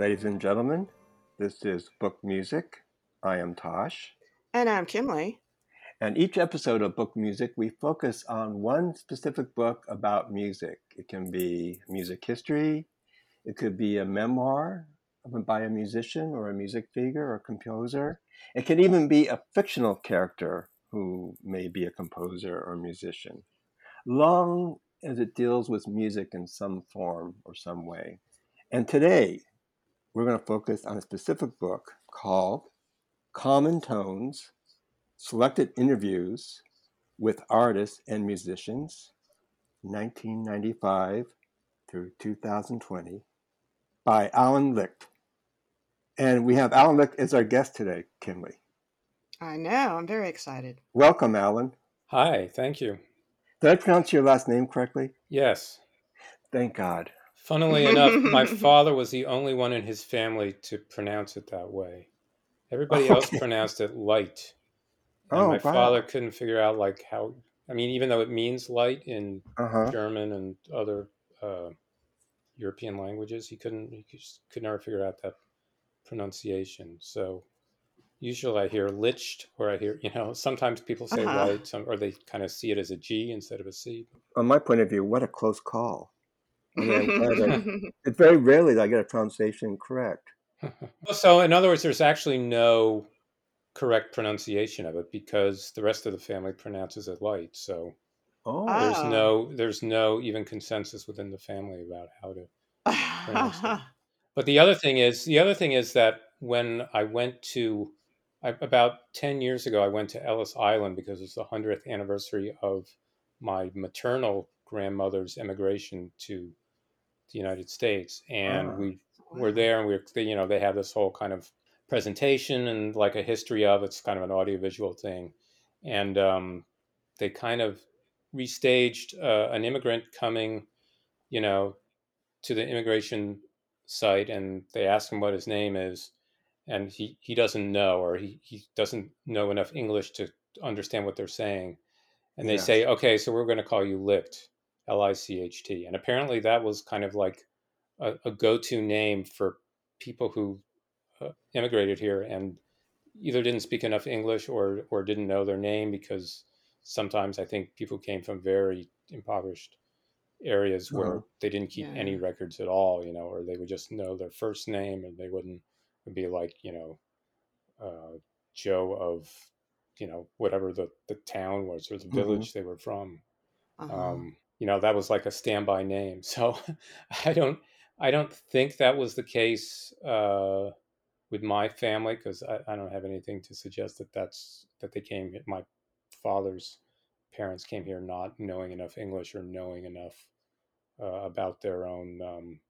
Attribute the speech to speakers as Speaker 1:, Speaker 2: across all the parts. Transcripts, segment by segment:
Speaker 1: Ladies and gentlemen, this is Book Music. I am Tosh.
Speaker 2: And I'm Kimley.
Speaker 1: And each episode of Book Music, we focus on one specific book about music. It can be music history, it could be a memoir by a musician or a music figure or composer. It can even be a fictional character who may be a composer or musician, long as it deals with music in some form or some way. And today, we're going to focus on a specific book called Common Tones Selected Interviews with Artists and Musicians, 1995 through 2020, by Alan Licht. And we have Alan Licht as our guest today, Kimley.
Speaker 2: I know. I'm very excited.
Speaker 1: Welcome, Alan.
Speaker 3: Hi, thank you.
Speaker 1: Did I pronounce your last name correctly?
Speaker 3: Yes.
Speaker 1: Thank God.
Speaker 3: Funnily enough, my father was the only one in his family to pronounce it that way. Everybody
Speaker 1: Okay.
Speaker 3: else pronounced it light. And
Speaker 1: Oh,
Speaker 3: my
Speaker 1: wow.
Speaker 3: father couldn't figure out like how I mean, even though it means light in
Speaker 1: Uh huh.
Speaker 3: German and other uh, European languages, he couldn't he just could never figure out that pronunciation. So usually I hear liched or I hear, you know, sometimes people say
Speaker 2: Uh-huh.
Speaker 3: light, some or they kind of see it as a G instead of a C.
Speaker 1: On my point of view, what a close call. I mean, I'm glad that- it's very rarely that I get a pronunciation correct.
Speaker 3: so, in other words, there's actually no correct pronunciation of it because the rest of the family pronounces it light. So
Speaker 1: Oh,
Speaker 3: there's no there's no even consensus within the family about how to. pronounce it. But the other thing is the other thing is that when I went to I, about ten years ago, I went to Ellis Island because it's the hundredth anniversary of my maternal grandmother's emigration to the United States, and
Speaker 1: Ah.
Speaker 3: we were there and we were, you know, they have this whole kind of presentation and like a history of it's kind of an audiovisual thing. And um, they kind of restaged uh, an immigrant coming, you know, to the immigration site and they ask him what his name is and he, he doesn't know or he, he doesn't know enough English to understand what they're saying. And they
Speaker 1: Yes.
Speaker 3: say, okay, so we're going to call you Licht, L I C H T. And apparently that was kind of like a, a go to name for people who uh, immigrated here and either didn't speak enough English or, or didn't know their name because sometimes I think people came from very impoverished areas where
Speaker 1: Uh-huh.
Speaker 3: they didn't keep any records at all, you know, or they would just know their first name and they wouldn't would be like, you know, uh, Joe of, you know, whatever the, the town was or the
Speaker 1: Mhm.
Speaker 3: village they were from
Speaker 2: Uh-huh.
Speaker 3: um, you know that was like a standby name so i don't i don't think that was the case uh, with my family because I, I don't have anything to suggest that that's that they came my father's parents came here not knowing enough english or knowing enough uh, about their own um,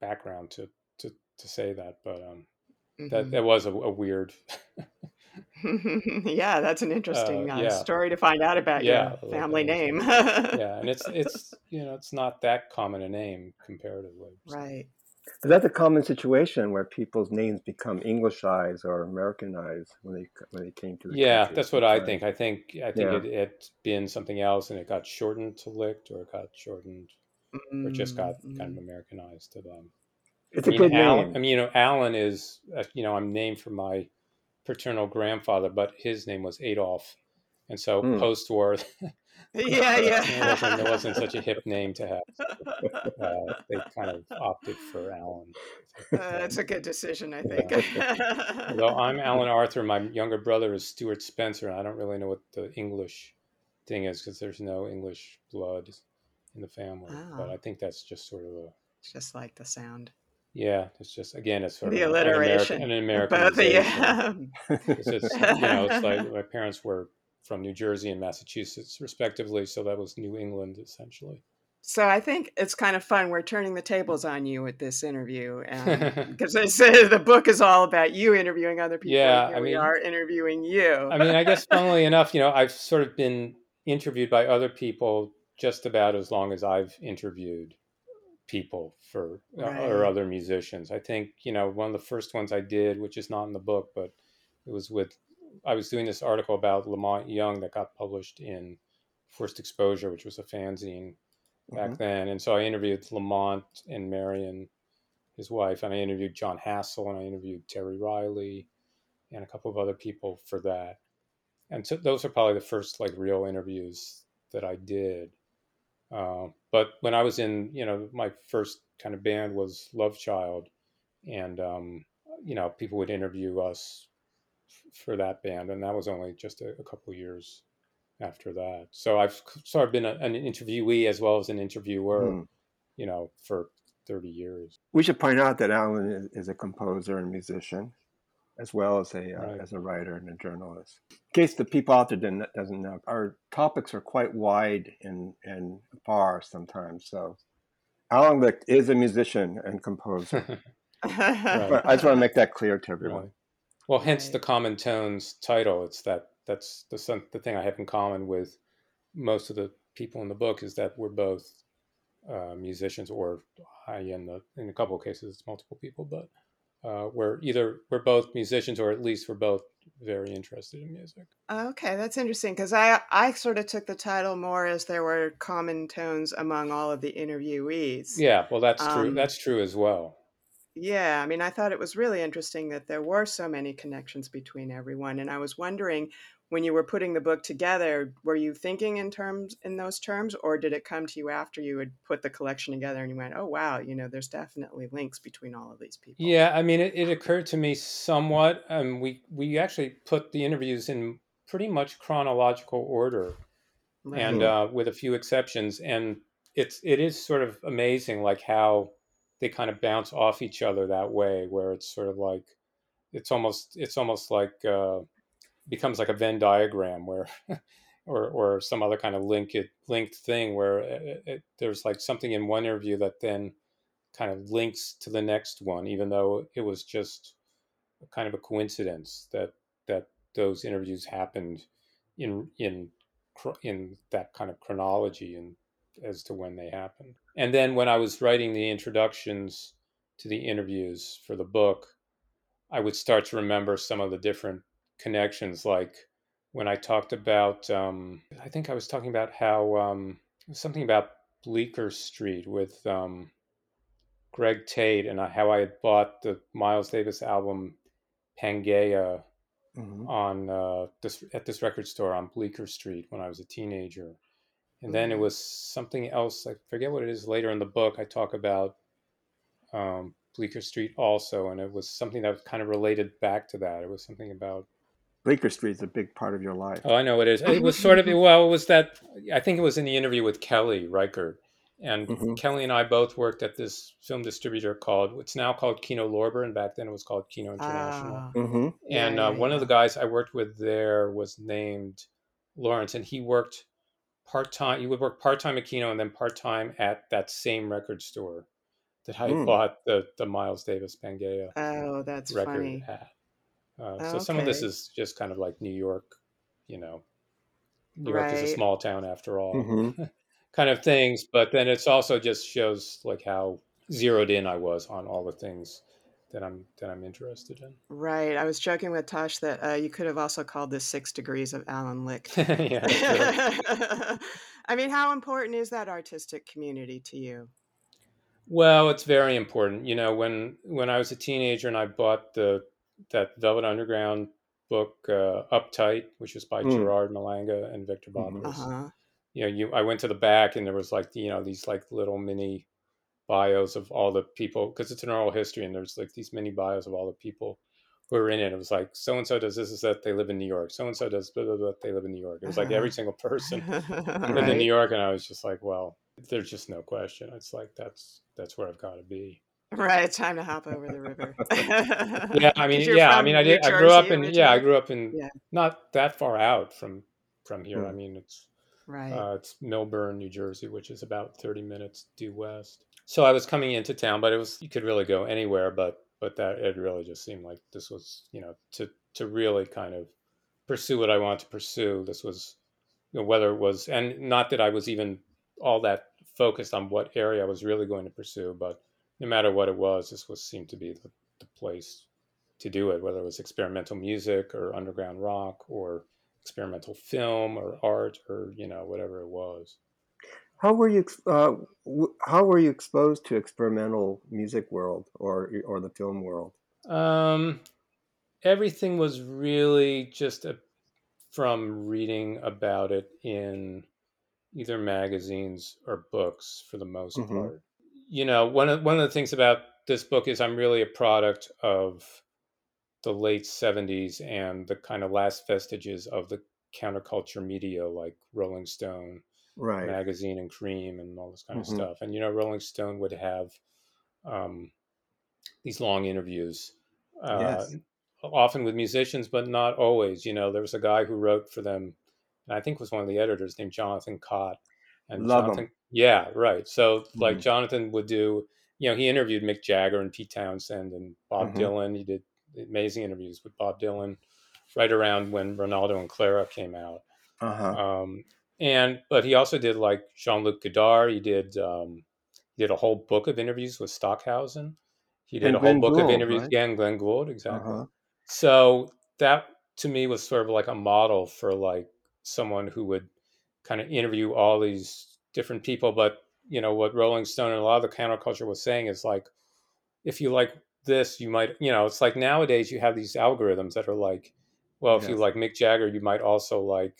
Speaker 3: background to, to to say that but um, that
Speaker 2: Mhm.
Speaker 3: that was a, a weird
Speaker 2: yeah, that's an interesting uh,
Speaker 3: yeah.
Speaker 2: story to find out about
Speaker 3: Yeah,
Speaker 2: your family name.
Speaker 3: yeah and it's it's you know it's not that common a name comparatively so.
Speaker 2: right.
Speaker 1: Is that the common situation where people's names become Englishized or Americanized when they when they came to the
Speaker 3: Yeah,
Speaker 1: country?
Speaker 3: that's what I think. I think I think
Speaker 1: Yeah.
Speaker 3: it it's been something else, and it got shortened to Licht, or it got shortened, or just got kind of
Speaker 2: Mm,
Speaker 3: Americanized to them.
Speaker 1: It's
Speaker 3: I
Speaker 1: a
Speaker 3: mean,
Speaker 1: good
Speaker 3: Alan,
Speaker 1: name.
Speaker 3: I mean, you know, Alan is uh, you know I'm named for my paternal grandfather, but his name was Adolf, and so
Speaker 1: Hmm.
Speaker 3: post-war,
Speaker 2: Yeah,
Speaker 3: it
Speaker 2: yeah.
Speaker 3: wasn't it wasn't such a hip name to have. Uh, they kind of opted for Alan.
Speaker 2: Uh, that's a good decision, I think.
Speaker 3: Although I'm Alan Arthur, my younger brother is Stuart Spencer, and I don't really know what the English thing is because there's no English blood in the family. But
Speaker 2: Ah.
Speaker 3: I think that's just sort of a
Speaker 2: Just like the sound.
Speaker 3: Yeah. It's just again, it's sort
Speaker 2: The
Speaker 3: of an American,
Speaker 2: alliteration.
Speaker 3: an
Speaker 2: Both,
Speaker 3: Americanization.
Speaker 2: yeah.
Speaker 3: It's just you know, it's like my parents were from New Jersey and Massachusetts, respectively, so that was New England essentially.
Speaker 2: So I think it's kind of fun. We're turning the tables on you with this interview, because they say the book is all about you interviewing other people.
Speaker 3: Yeah, I
Speaker 2: we are interviewing you.
Speaker 3: I mean, I guess funnily enough, you know, I've sort of been interviewed by other people just about as long as I've interviewed people for uh, or other musicians. I think, you know, one of the first ones I did, which is not in the book, but it was with I was doing this article about La Monte Young that got published in First Exposure, which was a fanzine back
Speaker 1: Mhm.
Speaker 3: then. And so I interviewed La Monte and Marian, his wife, and I interviewed Jon Hassell and I interviewed Terry Riley, and a couple of other people for that. And so those are probably the first like real interviews that I did. Uh, but when I was in, you know, my first kind of band was Love Child, and um, you know, people would interview us f- for that band, and that was only just a, a couple years after that. So I've sort of been a, an interviewee as well as an interviewer, mm. you know, for 30 years.
Speaker 1: We should point out that Alan is, is a composer and musician, as well as a uh, right. as a writer and a journalist. In case the people out there didn't, doesn't know, our topics are quite wide and and far sometimes. So, Alan Licht is a musician and composer. right. I just want to make that clear to everyone. Right.
Speaker 3: Well, hence the Common Tones title. It's that that's the the thing I have in common with most of the people in the book is that we're both uh, musicians, or I in the in a couple of cases it's multiple people, but uh, we're either we're both musicians or at least we're both very interested in music.
Speaker 2: Okay, that's interesting because I I sort of took the title more as there were common tones among all of the interviewees.
Speaker 3: Yeah, well, that's um, true. That's true as well.
Speaker 2: Yeah, I mean, I thought it was really interesting that there were so many connections between everyone, and I was wondering when you were putting the book together, were you thinking in terms in those terms, or did it come to you after you had put the collection together and you went, "Oh wow, you know, there's definitely links between all of these people"?
Speaker 3: Yeah, I mean, it, it occurred to me somewhat. Um, we we actually put the interviews in pretty much chronological order, right. and uh, with a few exceptions, and it's it is sort of amazing, like how they kind of bounce off each other that way, where it's sort of like it's almost it's almost like. Uh, becomes like a Venn diagram where, or or some other kind of linked linked thing where it, it, there's like something in one interview that then kind of links to the next one, even though it was just kind of a coincidence that that those interviews happened in in in that kind of chronology and as to when they happened. And then when I was writing the introductions to the interviews for the book, I would start to remember some of the different connections. Like when I talked about, um, I think I was talking about how um, something about Bleecker Street with um, Greg Tate and how I had bought the Miles Davis album Pangaea mm-hmm. on uh, this at this record store on Bleecker Street when I was a teenager. And then it mm-hmm. was something else. I forget what it is. Later in the book, I talk about um, Bleecker Street also, and it was something that was kind of related back to that. It was something about
Speaker 1: Bleecker Street is a big part of your life.
Speaker 3: Oh, I know it is. It was sort of well, it was that I think it was in the interview with Kelly Reichardt, and mm-hmm. Kelly and I both worked at this film distributor called it's now called Kino Lorber, and back then it was called Kino International. Ah. Mm-hmm. And yeah, uh, yeah, one yeah. of the guys I worked with there was named Lawrence, and he worked part time. He would work part time at Kino and then part time at that same record store that I mm. bought the the Miles Davis Pangaea.
Speaker 2: Oh, that's record funny.
Speaker 3: At. Uh, so okay. some of this is just kind of like New York, you know, New York right. is a small town after all, mm-hmm. kind of things. But then it's also just shows like how zeroed in I was on all the things that I'm that I'm interested in.
Speaker 2: Right. I was joking with Tosh that uh, you could have also called this six degrees of Alan Licht.
Speaker 3: yeah.
Speaker 2: I mean, how important is that artistic community to you?
Speaker 3: Well, it's very important. You know, when when I was a teenager and I bought the that Velvet Underground book, uh, Uptight, which was by mm. Gerard Malanga and Victor Bob. Uh-huh. You know, you I went to the back and there was like you know these like little mini bios of all the people because it's an oral history and there's like these mini bios of all the people who were in it. It was like so and so does this is that they live in New York. So and so does blah, blah, blah, they live in New York. It was like every single person right. lived in New York, and I was just like, well, there's just no question. It's like that's that's where I've got to be.
Speaker 2: Right, time to hop over the river.
Speaker 3: yeah, I mean, yeah, I mean, I did. I grew up in yeah, I grew up in yeah. not that far out from from here. Mm. I mean, it's right. Uh, it's Millburn, New Jersey, which is about thirty minutes due west. So I was coming into town, but it was you could really go anywhere, but but that it really just seemed like this was you know to to really kind of pursue what I wanted to pursue. This was you know, whether it was and not that I was even all that focused on what area I was really going to pursue, but no matter what it was, this was seemed to be the, the place to do it, whether it was experimental music or underground rock or experimental film or art or you know whatever it was.
Speaker 1: How were you? Uh, how were you exposed to experimental music world or or the film world?
Speaker 3: Um, everything was really just a, from reading about it in either magazines or books for the most mm-hmm. part. You know, one of one of the things about this book is I'm really a product of the late 70s and the kind of last vestiges of the counterculture media like Rolling Stone
Speaker 1: right.
Speaker 3: magazine and Creem and all this kind mm-hmm. of stuff. And you know, Rolling Stone would have um, these long interviews, uh, yes. often with musicians, but not always. You know, there was a guy who wrote for them, and I think was one of the editors named Jonathan Cott.
Speaker 1: And Love
Speaker 3: Jonathan,
Speaker 1: him.
Speaker 3: Yeah, right. So mm-hmm. like Jonathan would do, you know, he interviewed Mick Jagger and Pete Townshend and Bob mm-hmm. Dylan. He did amazing interviews with Bob Dylan right around when Renaldo and Clara came out.
Speaker 1: Uh-huh.
Speaker 3: Um, and but he also did like Jean Luc Godard. He did um, he did a whole book of interviews with Stockhausen. He did
Speaker 1: and
Speaker 3: a whole
Speaker 1: Glenn
Speaker 3: book
Speaker 1: Gould,
Speaker 3: of interviews.
Speaker 1: right?
Speaker 3: Yeah, and Glenn Gould, exactly.
Speaker 1: Uh-huh.
Speaker 3: So that to me was sort of like a model for like someone who would kind of interview all these different people. But you know what Rolling Stone and a lot of the counterculture was saying is like, if you like this, you might, you know, it's like nowadays you have these algorithms that are like, well, if
Speaker 1: Yes.
Speaker 3: you like Mick Jagger, you might also like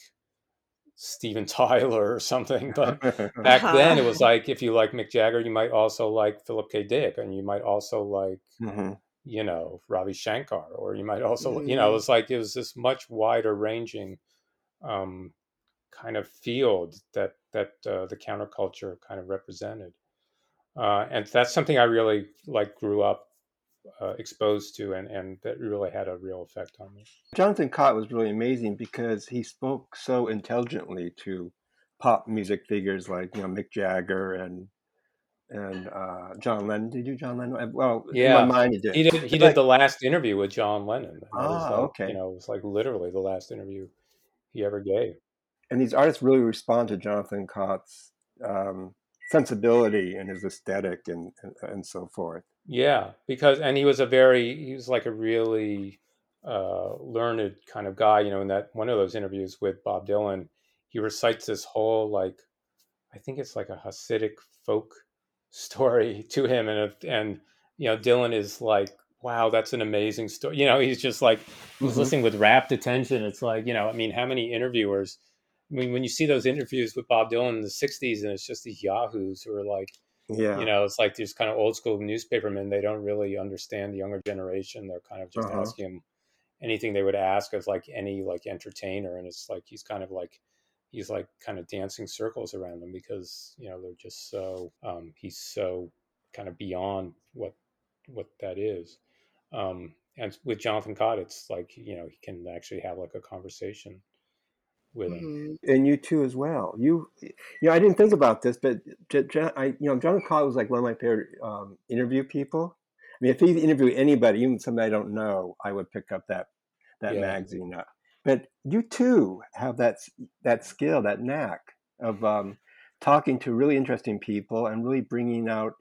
Speaker 3: Steven Tyler or something. But back then it was like if you like Mick Jagger, you might also like Philip K. Dick, and you might also like
Speaker 1: Mhm.
Speaker 3: you know Ravi Shankar, or you might also you know it was like it was this much wider ranging um, kind of field that that uh, the counterculture kind of represented, uh, and that's something I really like grew up uh, exposed to, and and that really had a real effect on me.
Speaker 1: Jonathan Cott was really amazing because he spoke so intelligently to pop music figures like you know Mick Jagger and and uh, John Lennon. Did you John Lennon? Well, in
Speaker 3: Yeah.
Speaker 1: my mind, he did.
Speaker 3: He did. He did
Speaker 1: like,
Speaker 3: the last interview with John Lennon.
Speaker 1: ah,
Speaker 3: like,
Speaker 1: okay.
Speaker 3: you know, it was like literally the last interview he ever gave.
Speaker 1: And these artists really respond to Jonathan Cott's um, sensibility and his aesthetic and, and and so forth.
Speaker 3: Yeah, because and he was a very he was like a really uh, learned kind of guy. You know, in that one of those interviews with Bob Dylan, he recites this whole like I think it's like a Hasidic folk story to him, and and you know Dylan is like, wow, that's an amazing story. You know, he's just like he's
Speaker 1: Mhm.
Speaker 3: listening with rapt attention. It's like you know, I mean, how many interviewers? I mean, when you see those interviews with Bob Dylan in the '60s, and it's just these yahoos who are like
Speaker 1: Yeah.
Speaker 3: you know, it's like these kind of old school newspapermen. They don't really understand the younger generation. They're kind of just
Speaker 1: Uh-huh.
Speaker 3: asking him anything they would ask of like any like entertainer, and it's like he's kind of like he's like kind of dancing circles around them because you know they're just so um, he's so kind of beyond what what that is. Um, and with Jonathan Cott, it's like you know he can actually have like a conversation with him.
Speaker 2: Mhm.
Speaker 1: and you too as well. You, you know, I didn't think about this, but J- J- I, you know, Jonathan Cott was like one of my favorite um, interview people. I mean, if he interviewed anybody, even somebody I don't know, I would pick up that that
Speaker 3: Yeah.
Speaker 1: magazine up. But you too have that that skill, that knack of um, talking to really interesting people and really bringing out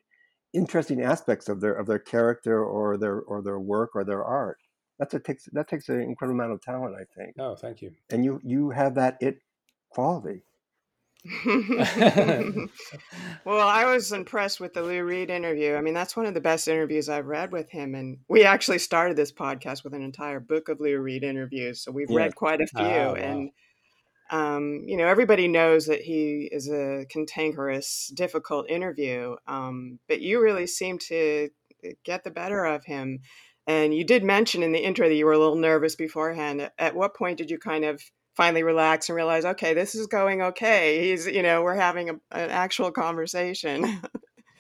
Speaker 1: interesting aspects of their of their character or their or their work or their art. That's a takes that takes an incredible amount of talent, I think.
Speaker 3: Oh, thank you.
Speaker 1: And you you have that it quality.
Speaker 2: well, I was impressed with the Lou Reed interview. I mean, that's one of the best interviews I've read with him. And we actually started this podcast with an entire book of Lou Reed interviews. So we've
Speaker 1: Yes.
Speaker 2: read quite a few.
Speaker 3: Ah, wow.
Speaker 2: And, um, you know, everybody knows that he is a cantankerous, difficult interview. Um, but you really seem to get the better of him. And you did mention in the intro that you were a little nervous beforehand. At- At what point did you kind of finally relax and realize, okay, this is going okay? He's, you know, we're having a, an actual conversation.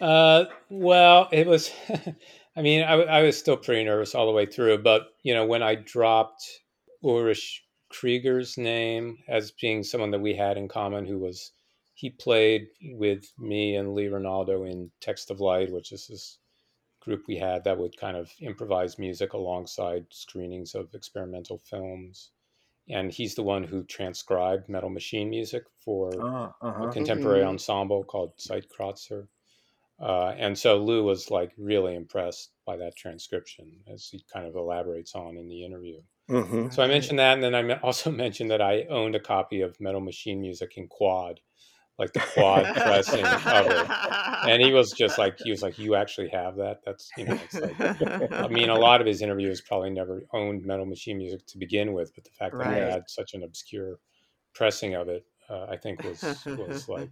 Speaker 3: Uh, well, it was. I mean, I, I was still pretty nervous all the way through, but you know, when I dropped Ulrich Krieger's name as being someone that we had in common, who was he played with me and Lee Ranaldo in Text of Light, which this is this group we had that would kind of improvise music alongside screenings of experimental films. And he's the one who transcribed Metal Machine music for a
Speaker 1: uh-huh.
Speaker 3: contemporary
Speaker 2: Mhm.
Speaker 3: ensemble called Zeitkratzer. Uh, and so Lou was like really impressed by that transcription, as he kind of elaborates on in the interview.
Speaker 1: hmm
Speaker 3: So I mentioned that, and then I also mentioned that I owned a copy of Metal Machine Music in Quad, like the quad pressing of it. And he was just like, he was like, you actually have that? That's, you know, it's like, I mean, a lot of his interviews probably never owned Metal Machine Music to begin with, but the fact that he had such an obscure pressing of it, uh, I think was, was like,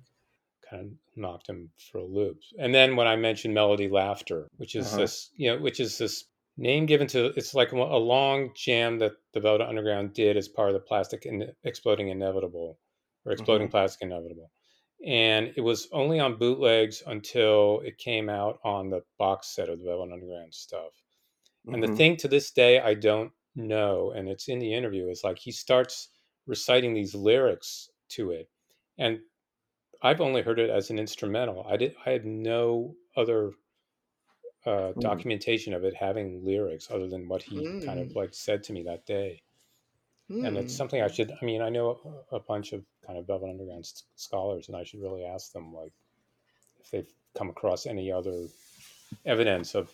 Speaker 3: kind of knocked him for a loop. And then when I mentioned Melody Laughter, which is
Speaker 1: Uh-huh.
Speaker 3: this, you know, which is this name given to, it's like a long jam that the Velvet Underground did as part of the Plastic and Exploding Inevitable, or Exploding Plastic Inevitable. And it was only on bootlegs until it came out on the box set of the Velvet Underground stuff. And the
Speaker 1: Mhm.
Speaker 3: thing to this day I don't know, and it's in the interview, is like he starts reciting these lyrics to it. And I've only heard it as an instrumental. I did I had no other uh,
Speaker 1: Hmm.
Speaker 3: documentation of it having lyrics other than what he kind of
Speaker 2: Mm.
Speaker 3: like said to me that day. And it's
Speaker 2: Hmm.
Speaker 3: something I should I mean, I know a, a bunch of kind of Velvet Underground s- scholars and I should really ask them like if they've come across any other evidence of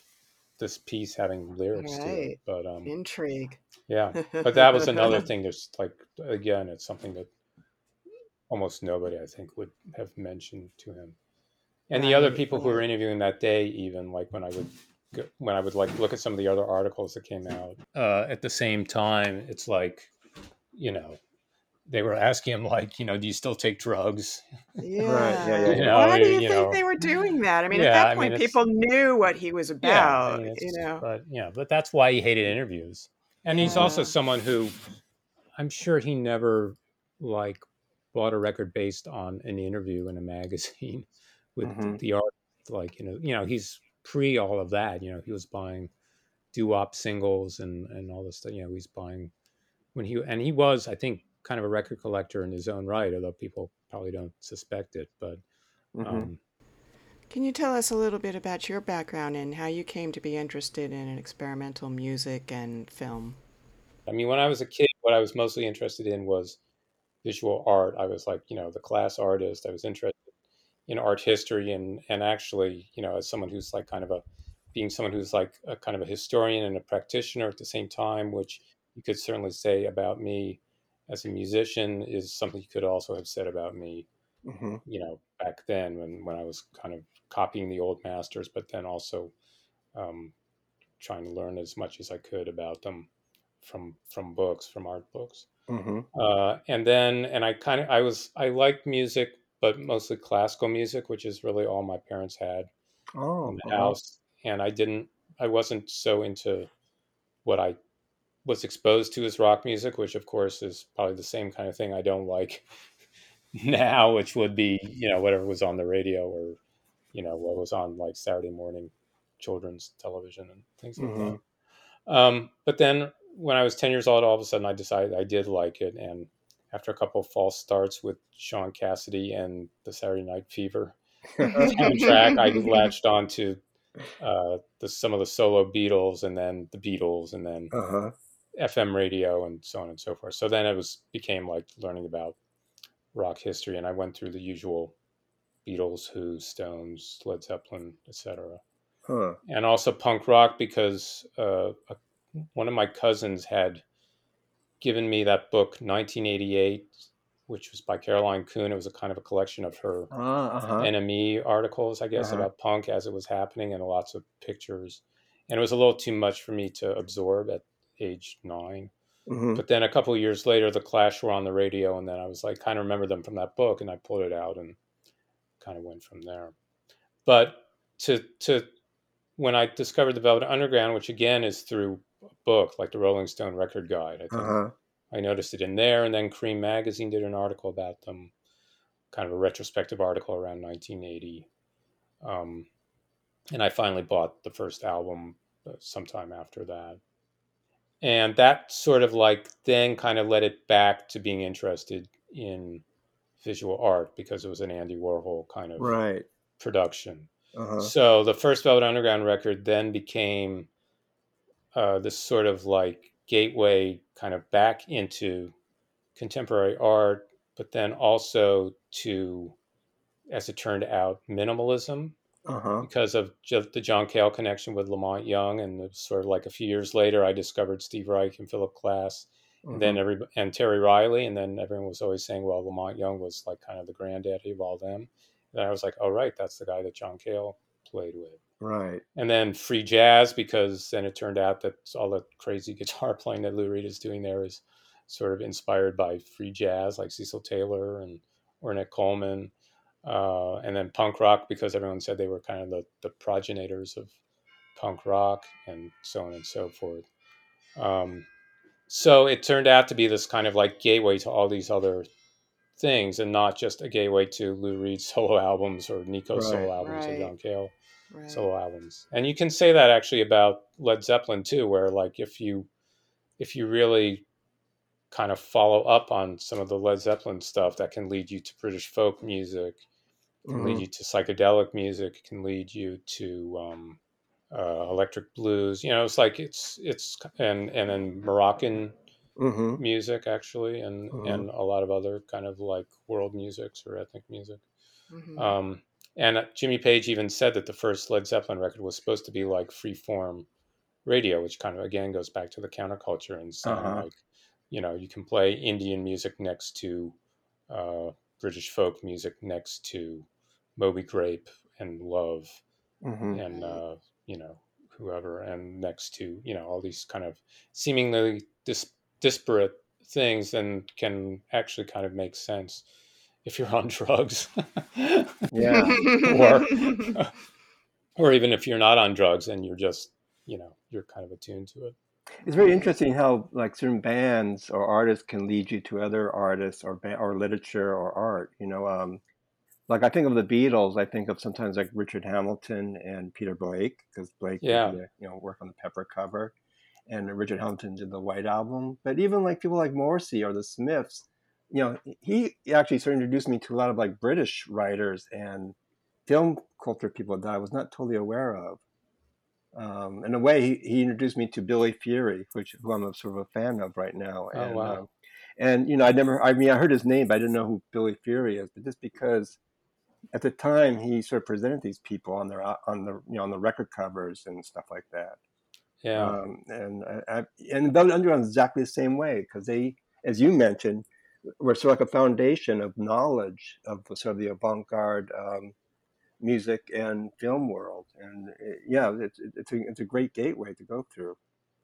Speaker 3: this piece having lyrics to it. But um
Speaker 2: Intrigue.
Speaker 3: yeah, but that was another thing. There's like again, it's something that almost nobody I think would have mentioned to him. And the other people who were interviewing that day, even like when I would go, when I would like look at some of the other articles that came out uh, at the same time, it's like you know they were asking him like you know do you still take drugs?
Speaker 2: Yeah.
Speaker 1: yeah, yeah,
Speaker 3: You know,
Speaker 2: Why do you,
Speaker 3: you
Speaker 2: think
Speaker 3: know.
Speaker 2: they were doing that? I mean,
Speaker 3: Yeah,
Speaker 2: at that
Speaker 3: I mean,
Speaker 2: point, people knew what he was
Speaker 3: Yeah,
Speaker 2: about.
Speaker 3: I mean,
Speaker 2: you know.
Speaker 3: but yeah, but that's why he hated interviews. And he's also someone who I'm sure he never like bought a record based on an interview in a magazine with
Speaker 1: Mhm.
Speaker 3: the art like you know you know he's pre all of that you know he was buying doo-wop singles and and all this stuff you know he's buying when he and he was i think kind of a record collector in his own right although people probably don't suspect it but
Speaker 1: Mhm.
Speaker 3: um
Speaker 2: Can you tell us a little bit about your background and how you came to be interested in experimental music and film?
Speaker 3: I mean, when I was a kid, what I was mostly interested in was visual art. I was like, you know, the class artist. I was interested in art history and and actually, you know, as someone who's like kind of a being someone who's like a kind of a historian and a practitioner at the same time, which you could certainly say about me as a musician is something you could also have said about me,
Speaker 1: Mhm.
Speaker 3: you know, back then when when I was kind of copying the old masters, but then also um, trying to learn as much as I could about them from from books, from art books.
Speaker 1: Mhm.
Speaker 3: Uh, and then, and I kind of, I was, I liked music, but mostly classical music, which is really all my parents had
Speaker 1: Oh,
Speaker 3: in the
Speaker 1: uh-huh.
Speaker 3: house. And I didn't, I wasn't so into what I was exposed to as rock music, which of course is probably the same kind of thing I don't like now, which would be, you know, whatever was on the radio or, you know, what was on like Saturday morning children's television and things like
Speaker 1: Mhm.
Speaker 3: that. Um, but then when I was 10 years old, all of a sudden I decided I did like it. And after a couple of false starts with Shaun Cassidy and the Saturday Night Fever soundtrack, I latched on to uh, the, some of the solo Beatles and then the Beatles and then
Speaker 1: Uh-huh.
Speaker 3: FM radio and so on and so forth. So then it was became like learning about rock history, and I went through the usual Beatles, Who, Stones, Led Zeppelin, etc.,
Speaker 1: Huh.
Speaker 3: and also punk rock because uh, a, one of my cousins had given me that book 1988, which was by Caroline Coon. It was a kind of a collection of her
Speaker 1: Ah, uh-huh.
Speaker 3: NME articles, I guess,
Speaker 1: Uh-huh.
Speaker 3: about punk as it was happening, and lots of pictures. And it was a little too much for me to absorb at age nine.
Speaker 1: Mhm.
Speaker 3: But then a couple of years later, the Clash were on the radio, and then I was like, kind of remember them from that book, and I pulled it out and kind of went from there. But to to when I discovered the Velvet Underground, which again is through a book like the Rolling Stone Record Guide, I think
Speaker 1: Uh-huh.
Speaker 3: I noticed it in there, and then Creem Magazine did an article about them, kind of a retrospective article around 1980. Um, and I finally bought the first album uh, sometime after that. And that sort of like then kind of led it back to being interested in visual art because it was an Andy Warhol kind of
Speaker 1: Right.
Speaker 3: production.
Speaker 1: Uh-huh.
Speaker 3: So the first Velvet Underground record then became uh, this sort of like gateway kind of back into contemporary art, but then also to, as it turned out, minimalism
Speaker 1: Uh-huh.
Speaker 3: because of the John Cale connection with La Monte Young. And sort of like a few years later, I discovered Steve Reich and Philip Glass. And then every and Terry Riley, and then everyone was always saying, well, La Monte Young was like kind of the granddaddy of all them. And I was like, oh right, that's the guy that John Cale played with.
Speaker 1: Right.
Speaker 3: And then free jazz because then it turned out that all the crazy guitar playing that Lou Reed is doing there is sort of inspired by free jazz, like Cecil Taylor and Ornette Coleman. Uh, and then punk rock because everyone said they were kind of the, the progenitors of punk rock and so on and so forth. Um, so it turned out to be this kind of like gateway to all these other things and not just a gateway to Lou Reed's solo albums or Nico's
Speaker 1: Right.
Speaker 3: solo albums or John Cale
Speaker 2: Right.
Speaker 3: solo albums. And you can say that actually about Led Zeppelin too, where like if you if you really kind of follow up on some of the Led Zeppelin stuff, that can lead you to British folk music, can lead
Speaker 1: Mhm.
Speaker 3: you to psychedelic music, it can lead you to um, uh, electric blues. You know, it's like it's it's and and then Moroccan
Speaker 1: Mhm.
Speaker 3: music actually, and
Speaker 1: Mhm.
Speaker 3: and a lot of other kind of like world musics or ethnic music.
Speaker 2: Mhm.
Speaker 3: Um, and uh, Jimmy Page even said that the first Led Zeppelin record was supposed to be like free form radio, which kind of again goes back to the counterculture and saying
Speaker 1: Uh-huh.
Speaker 3: like, you know, you can play Indian music next to uh, British folk music next to Moby Grape and Love
Speaker 1: Mhm.
Speaker 3: and uh, you know whoever and next to you know all these kind of seemingly dis- disparate things and can actually kind of make sense if you're on drugs
Speaker 1: Yeah.
Speaker 3: or or even if you're not on drugs and you're just you know you're kind of attuned to it
Speaker 1: It's very interesting how like certain bands or artists can lead you to other artists or ba- or literature or art. You know, um, like I think of the Beatles. I think of sometimes like Richard Hamilton and Peter Blake because Blake did
Speaker 3: Yeah.
Speaker 1: the, you know work on the Pepper cover, and Richard Hamilton did the White Album. But even like people like Morrissey or the Smiths, you know, he actually sort of introduced me to a lot of like British writers and film culture people that I was not totally aware of. Um, in a way, he, he introduced me to Billy Fury, which who I'm a sort of a fan of right now.
Speaker 3: Oh, wow.
Speaker 1: um, and you know, I never, I mean, I heard his name, but I didn't know who Billy Fury is. But just because at the time he sort of presented these people on their on the you know on the record covers and stuff like that.
Speaker 3: yeah
Speaker 1: Um, and I, I, and Velvet Underground is exactly the same way because they, as you mentioned, were sort of like a foundation of knowledge of the, sort of the avant-garde um, music and film world. And it, yeah, it's it's a, it's a great gateway to go through.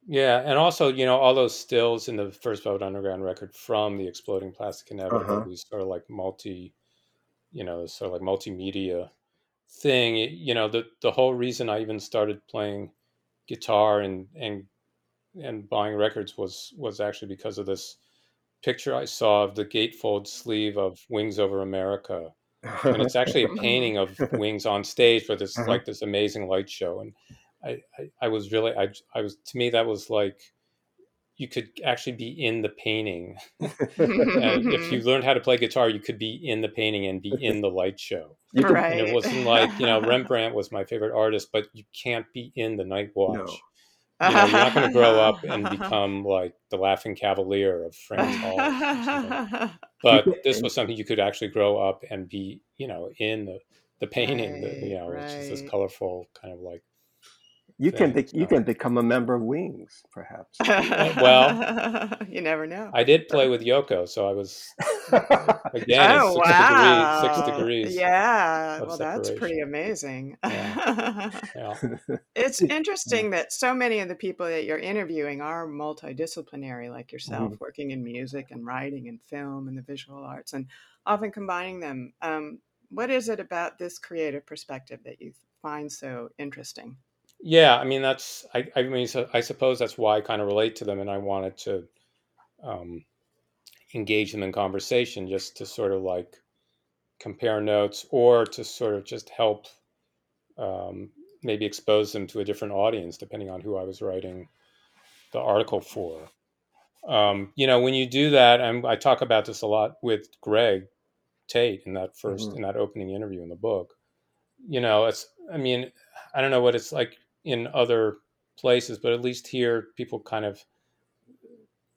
Speaker 3: yeah and also you know all those stills in the first Velvet Underground record from the exploding plastic inevitable
Speaker 1: Uh-huh.
Speaker 3: these sort of like multi you know sort of like multimedia thing you know the the whole reason I even started playing guitar and and and buying records was was actually because of this picture I saw of the gatefold sleeve of Wings Over America. And it's actually a painting of wings on stage but it's
Speaker 1: Uh-huh.
Speaker 3: like this amazing light show. And I, I i was really i i was to me that was like you could actually be in the painting. If you learned how to play guitar you could be in the painting and be in the light show.
Speaker 2: Right.
Speaker 3: and it wasn't like you know rembrandt was my favorite artist but you can't be in the night watch.
Speaker 1: No.
Speaker 3: you know you're not going to grow up and become like the laughing cavalier of Frans Hals but this was something you could actually grow up and be you know in the the painting the, you
Speaker 2: Right,
Speaker 3: know which is this colorful kind of like
Speaker 1: you can
Speaker 3: thing,
Speaker 1: be, you can become a member of Wings, perhaps.
Speaker 3: well,
Speaker 2: you never know.
Speaker 3: i did play with yoko so i was again
Speaker 2: oh
Speaker 3: six
Speaker 2: wow!
Speaker 3: degrees six degrees
Speaker 2: Yeah,
Speaker 3: of
Speaker 2: well, that's pretty amazing.
Speaker 3: yeah
Speaker 2: it's interesting that so many of the people that you're interviewing are multidisciplinary, like yourself,
Speaker 1: Mm-hmm.
Speaker 2: working in music and writing and film and the visual arts, and often combining them. Um, what is it about this creative perspective that you find so interesting?
Speaker 3: Yeah i mean that's i i mean so i suppose that's why i kind of relate to them and i wanted to um engage them in conversation just to sort of like compare notes or to sort of just help um, maybe expose them to a different audience depending on who I was writing the article for. Um, you know, when you do that, and I talk about this a lot with Greg Tate in that 1st
Speaker 1: Mhm.
Speaker 3: in that opening interview in the book. You know, it's I mean, I don't know what it's like in other places, but at least here people kind of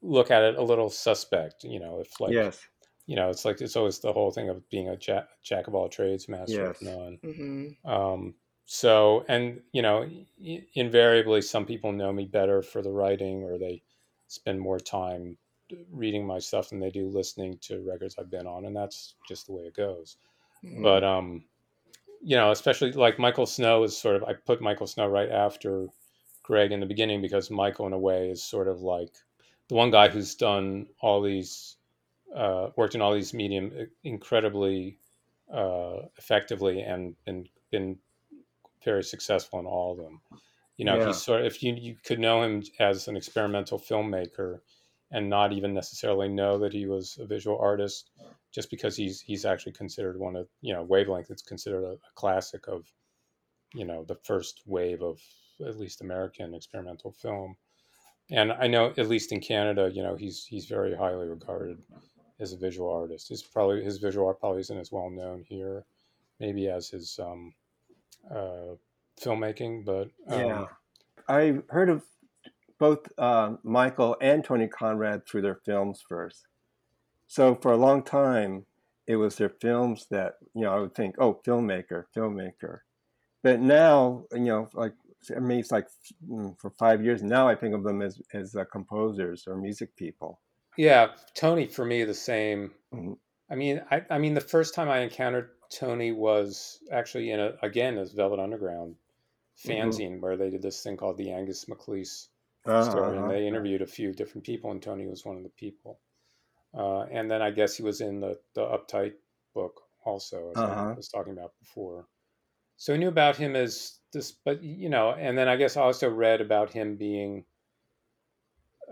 Speaker 3: look at it a little suspect. You know, if like
Speaker 1: yes.
Speaker 3: you know, it's like it's always the whole thing of being a jack, jack of all trades, master of
Speaker 1: Yes.
Speaker 3: none.
Speaker 2: hmm
Speaker 3: Um, so, and you know, i- invariably, some people know me better for the writing, or they spend more time reading my stuff than they do listening to records I've been on, and that's just the way it goes.
Speaker 2: Mhm.
Speaker 3: But um, you know, especially like Michael Snow is sort of I put Michael Snow right after Greg in the beginning because Michael, in a way, is sort of like the one guy who's done all these, uh, worked in all these medium incredibly uh, effectively and been been very successful in all of them. You know,
Speaker 1: Yeah.
Speaker 3: he's sort of if you you could know him as an experimental filmmaker and not even necessarily know that he was a visual artist just because he's he's actually considered one of you know wavelength it's considered a, a classic of you know the first wave of at least american experimental film and i know at least in canada you know he's he's very highly regarded as a visual artist his probably his visual art probably isn't as well known here maybe as his um uh filmmaking but um,
Speaker 1: Yeah. I heard of both uh, Michael and Tony Conrad through their films first. So for a long time, it was their films that, you know, I would think, oh, filmmaker, filmmaker. But now, you know, like, I mean, it's like mm, for five years now, I think of them as, as uh, composers or music people.
Speaker 3: Yeah, Tony for me the same.
Speaker 1: Mhm.
Speaker 3: I mean, I, I mean the first time I encountered Tony was actually in a again as Velvet Underground fanzine where they did this thing called the Angus MacLise
Speaker 1: Uh-huh,
Speaker 3: story,
Speaker 1: uh-huh.
Speaker 3: and they interviewed a few different people, and Tony was one of the people. Uh, and then I guess he was in the the Uptight book also, as I
Speaker 1: Uh-huh.
Speaker 3: was talking about before. So I knew about him as this, but you know, and then I guess I also read about him being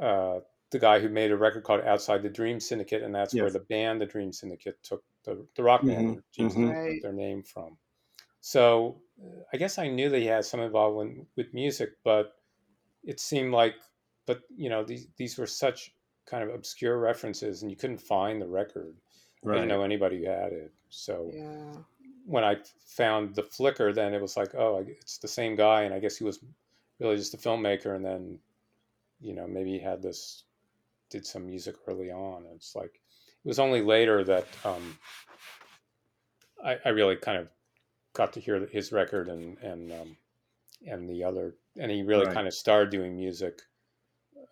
Speaker 3: uh, the guy who made a record called Outside the Dream Syndicate, and that's where the band, the Dream Syndicate, took the the rock band
Speaker 1: Mhm,
Speaker 3: that Dream
Speaker 1: mhm.
Speaker 2: Right.
Speaker 3: took their name from. So uh, I guess I knew that he had some involvement with music, but it seemed like, but you know, these these were such kind of obscure references, and you couldn't find the record. I didn't know anybody who had it. So
Speaker 2: Yeah.
Speaker 3: when I found the Flicker, then it was like, oh, it's the same guy, and I guess he was really just a filmmaker, and then, you know, maybe he had this, did some music early on. And it's like, it was only later that um, I, I really kind of got to hear his record and and um, and the other, and he really
Speaker 1: Right.
Speaker 3: kind of started doing music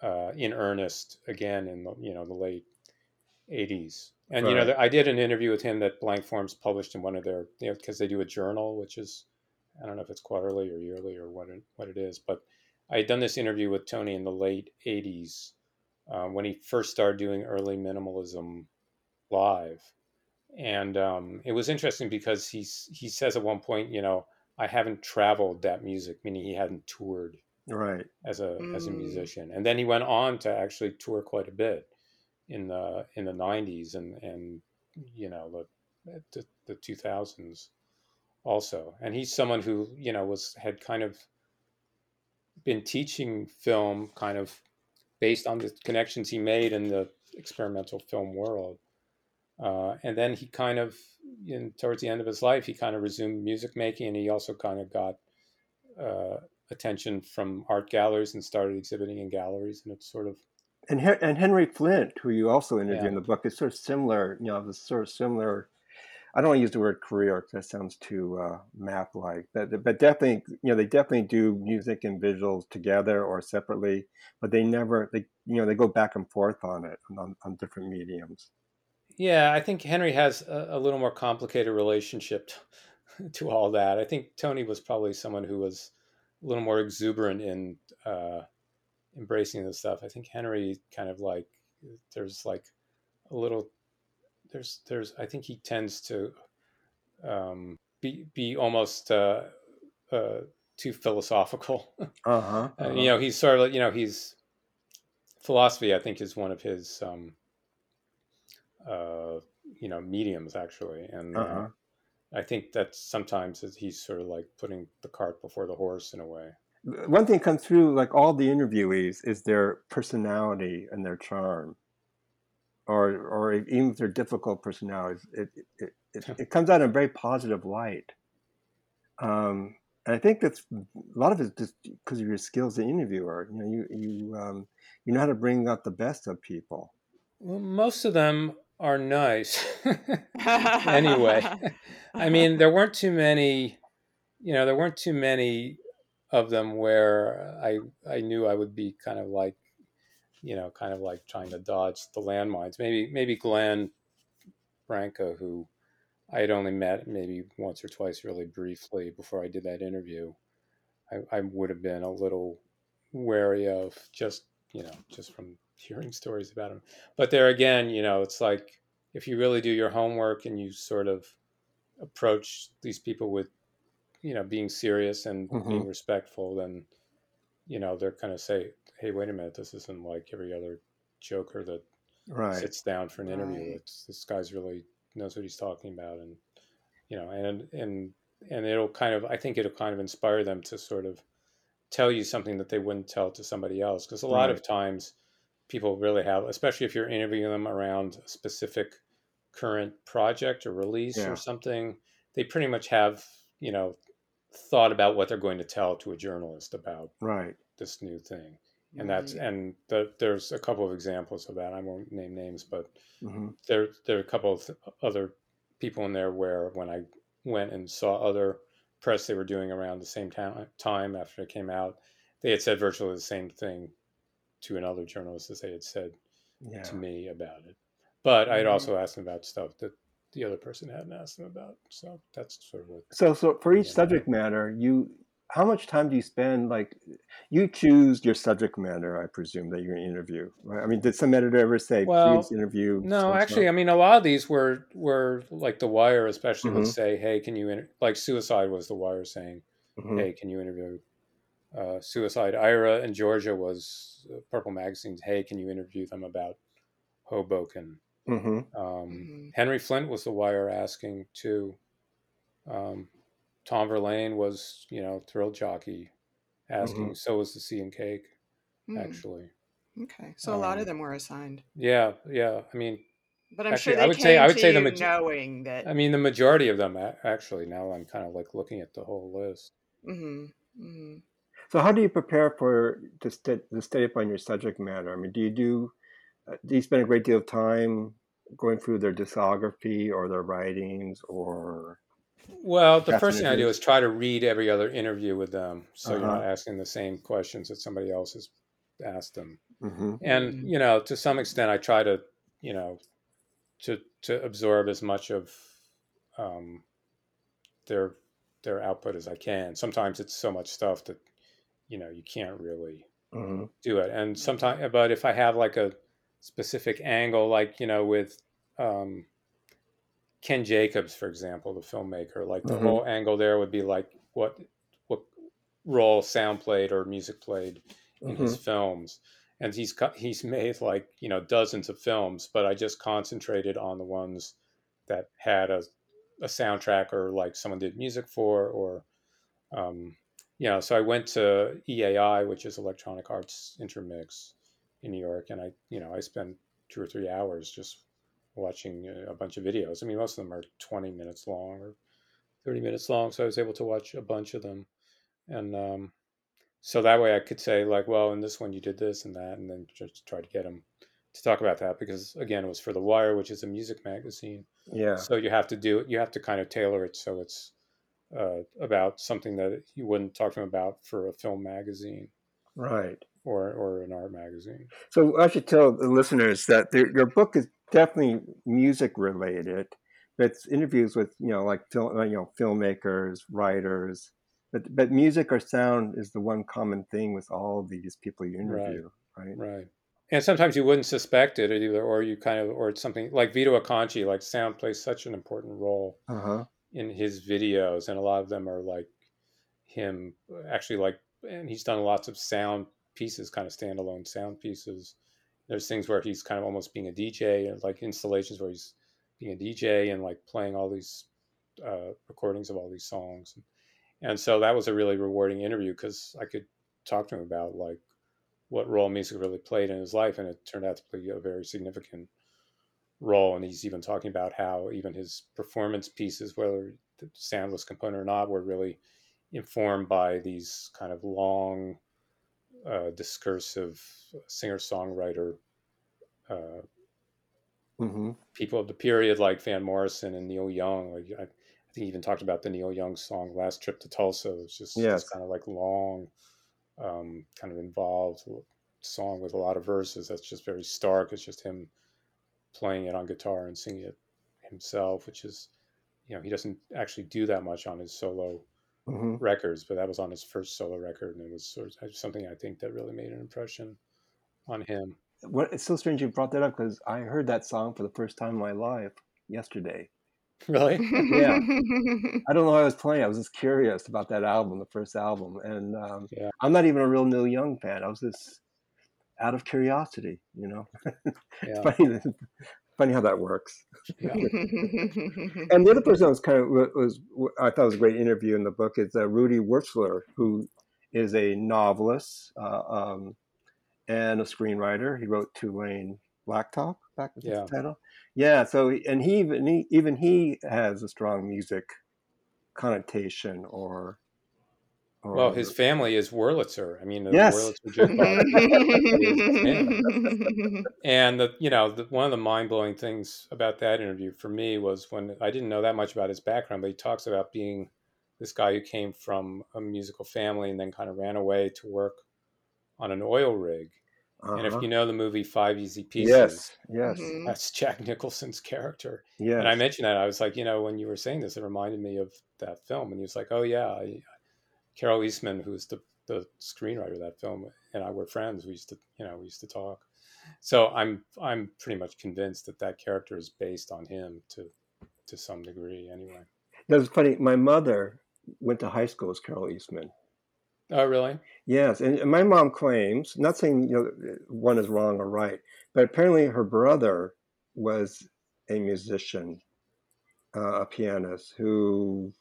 Speaker 3: uh, in earnest again in the you know the late '80s. And you know,
Speaker 1: Right.
Speaker 3: I did an interview with him that Blank Forms published in one of their, you know, because they do a journal, which is, I don't know if it's quarterly or yearly or what it, what it is, but I had done this interview with Tony in the late '80s uh, when he first started doing early minimalism live, and um, it was interesting because he's he says at one point, you know, I haven't traveled that music, meaning he hadn't toured
Speaker 1: Right.
Speaker 3: as a as a
Speaker 2: Mm.
Speaker 3: musician, and then he went on to actually tour quite a bit in the in the '90s and and you know the the, the 2000s also. And he's someone who you know was had kind of been teaching film kind of based on the connections he made in the experimental film world. Uh, and then he kind of, in towards the end of his life, he kind of resumed music making, and he also kind of got uh, attention from art galleries and started exhibiting in galleries, and it's sort of
Speaker 1: And and Henry Flynt, who you also interview
Speaker 3: Yeah.
Speaker 1: in the book, is sort of similar. You know, this sort of similar. I don't want to use the word career because that sounds too uh, map-like, but but definitely, you know, they definitely do music and visuals together or separately, but they never, they you know, they go back and forth on it on, on different mediums.
Speaker 3: Yeah, I think Henry has a, a little more complicated relationship to, to all that. I think Tony was probably someone who was little more exuberant in uh, embracing this stuff. I think Henry kind of like there's like a little there's there's I think he tends to um, be be almost uh, uh, too philosophical.
Speaker 1: Uh-huh,
Speaker 3: Uh, you know, he's sort of like, you know, he's philosophy. I think is one of his, um, uh, you know, mediums actually, and uh,
Speaker 1: Uh-huh.
Speaker 3: I think that sometimes he's sort of like putting the cart before the horse in a way.
Speaker 1: One thing comes through like all the interviewees is their personality and their charm, or or even if they're difficult personalities, it it, it, it comes out in a very positive light. Um, and I think that's a lot of it just because of your skills as an interviewer. You know, you you um, you know how to bring out the best of people.
Speaker 3: Well, most of them are nice. anyway, I mean, there weren't too many. You know, there weren't too many of them where I I knew I would be kind of like you know, kind of like trying to dodge the landmines. Maybe maybe Glenn Branca, who I had only met maybe once or twice, really briefly before I did that interview. I, I would have been a little wary of just you know just from hearing stories about him. But there again, you know, it's like if you really do your homework and you sort of approach these people with you know being serious and
Speaker 1: Mhm.
Speaker 3: being respectful, then you know they're kind of say, "Hey, wait a minute, this isn't like every other joker that
Speaker 1: Right.
Speaker 3: sits down for an interview.
Speaker 2: Right.
Speaker 3: It's this guy's really knows what he's talking about, and you know, and and and it'll kind of I think it'll kind of inspire them to sort of tell you something that they wouldn't tell to somebody else because a lot of times people really have, especially if you're interviewing them around a specific current project or release
Speaker 1: Yeah.
Speaker 3: or something, they pretty much have you know thought about what they're going to tell to a journalist about
Speaker 1: Right.
Speaker 3: this new thing and that's
Speaker 2: Right.
Speaker 3: and the, there's a couple of examples of that. I won't name names, but
Speaker 1: hmm
Speaker 3: there there are a couple of other people in there where when I went and saw other press they were doing around the same time time after it came out, they had said virtually the same thing to another journalist as they had said
Speaker 1: Yeah.
Speaker 3: to me about it. But I had
Speaker 2: Mhm.
Speaker 3: also asked them about stuff that the other person hadn't asked them about. So that's sort of what
Speaker 1: So, so for each subject matter, you how much time do you spend? Like, you choose your subject matter, I presume that you're going to interview. Right? I mean, did some editor ever say,
Speaker 3: Well,
Speaker 1: please interview?
Speaker 3: No,
Speaker 1: so-and-so"?
Speaker 3: actually, I mean, a lot of these were were like The Wire, especially would
Speaker 1: Mhm.
Speaker 3: say, "Hey, can you inter-? like Suicide was The Wire saying,
Speaker 1: Mhm.
Speaker 3: "Hey, can you interview uh, Suicide?" Ira in Georgia was uh, Purple Magazine's, "Hey, can you interview them about Hoboken?"
Speaker 1: Mhm.
Speaker 3: Um,
Speaker 2: Mhm.
Speaker 3: Henry Flynt was The Wire asking too. Um, Tom Verlaine was, you know, Thrill Jockey asking. So was the Sea and Cake,
Speaker 2: Hmm.
Speaker 3: actually.
Speaker 2: Okay, so a lot
Speaker 3: Um,
Speaker 2: of them were assigned,
Speaker 3: Yeah, yeah. I mean,
Speaker 2: but I'm
Speaker 3: actually,
Speaker 2: sure
Speaker 3: I
Speaker 2: they
Speaker 3: would
Speaker 2: came
Speaker 3: say- I would
Speaker 2: to
Speaker 3: say the
Speaker 2: you knowing that.
Speaker 3: I mean, the majority of them actually. Now I'm kind of like looking at the whole list.
Speaker 2: hmm hmm
Speaker 1: So, how do you prepare for to, st- to stay up on your subject matter? I mean, do you do uh, do you spend a great deal of time going through their discography or their writings or?
Speaker 3: Well, the first thing I do is try to read every other interview with them, so you're not
Speaker 1: Uh-huh.
Speaker 3: asking the same questions that somebody else has asked them.
Speaker 1: hmm
Speaker 3: And
Speaker 2: Mhm.
Speaker 3: you know, to some extent, I try to, you know, to to absorb as much of um, their their output as I can. Sometimes it's so much stuff that you know you can't really
Speaker 1: hmm
Speaker 3: do it. And sometimes, but if I have like a specific angle, like you know, with um, Ken Jacobs, for example, the filmmaker, like the
Speaker 1: Mhm.
Speaker 3: whole angle there would be like what what role sound played or music played in his films. And he's he's made like you know dozens of films, but I just concentrated on the ones that had a a soundtrack or like someone did music for or um, you know. So I went to EAI, which is Electronic Arts Intermix in New York, and I you know I spent two or three hours just watching uh, a bunch of videos. I mean, most of them are 20 minutes long or 30 minutes long, so I was able to watch a bunch of them, and um, so that way I could say like, well, in this one you did this and that, and then just try to get them to talk about that because again, it was for The Wire, which is a music magazine,
Speaker 1: Yeah.
Speaker 3: so you have to do it, you have to kind of tailor it so it's uh, about something that you wouldn't talk to them about for a film magazine
Speaker 1: Right.
Speaker 3: or or an art magazine.
Speaker 1: So I should tell the listeners that their, your book is definitely music related. It's interviews with you know like film, you know filmmakers, writers, but but music or sound is the one common thing with all of these people you interview, right?
Speaker 3: Right. And sometimes you wouldn't suspect it either, or you kind of, or it's something like Vito Acconci, like sound plays such an important role
Speaker 1: Uh huh.
Speaker 3: In his videos. And a lot of them are like him actually like, and he's done lots of sound pieces, kind of standalone sound pieces. There's things where he's kind of almost being a DJ and like installations where he's being a DJ and like playing all these uh, recordings of all these songs. And so that was a really rewarding interview because I could talk to him about like what role music really played in his life, and it turned out to be a very significant role. And he's even talking about how even his performance pieces, whether the sound was component or not, were really informed by these kind of long, uh, discursive singer songwriter uh,
Speaker 1: hmm
Speaker 3: people of the period, like Van Morrison and Neil Young. Like I, I think he even talked about the Neil Young song "Last Trip to Tulsa." It's just
Speaker 1: Yes.
Speaker 3: this kind of like long, um, kind of involved song with a lot of verses that's just very stark. It's just him playing it on guitar and singing it himself, which is, you know, he doesn't actually do that much on his solo
Speaker 1: hmm
Speaker 3: records, but that was on his first solo record, and it was sort of something I think that really made an impression on him.
Speaker 1: What it's so strange you brought that up because I heard that song for the first time in my life yesterday.
Speaker 3: Really?
Speaker 1: Yeah. I don't know why I was playing. I was just curious about that album, the first album, and um,
Speaker 3: Yeah.
Speaker 1: I'm not even a real Neil Young fan. I was just out of curiosity, you know.
Speaker 3: Yeah.
Speaker 1: funny, funny how that works.
Speaker 3: Yeah.
Speaker 1: And the other person that was kind of was I thought was a great interview in the book is uh, Rudy Wurlitzer, who is a novelist uh, um, and a screenwriter. He wrote Two-Lane Blacktop back with
Speaker 3: Yeah.
Speaker 1: the title. Yeah. So and he even he, even he has a strong music connotation or. Or
Speaker 3: Well, his family is Wurlitzer. I mean, the
Speaker 1: Yes.
Speaker 3: Wurlitzer jukebox. And the you know the, one of the mind blowing things about that interview for me was when I didn't know that much about his background, but he talks about being this guy who came from a musical family and then kind of ran away to work on an oil rig. And if
Speaker 1: Uh-huh.
Speaker 3: you know the movie Five Easy Pieces,
Speaker 1: yes, yes,
Speaker 2: Mhm.
Speaker 3: that's Jack Nicholson's character.
Speaker 1: yes.
Speaker 3: And I mentioned that I was like, you know, when you were saying this, it reminded me of that film. And he was like, oh yeah, I, Carole Eastman, who's the the screenwriter of that film, and I were friends. We used to, you know, we used to talk. So I'm I'm pretty much convinced that that character is based on him to to some degree, anyway.
Speaker 1: That's funny. My mother went to high school with Carole Eastman.
Speaker 3: Oh, really?
Speaker 1: Yes, and and my mom claims, not saying you know one is wrong or right, but apparently her brother was a musician, uh, a pianist who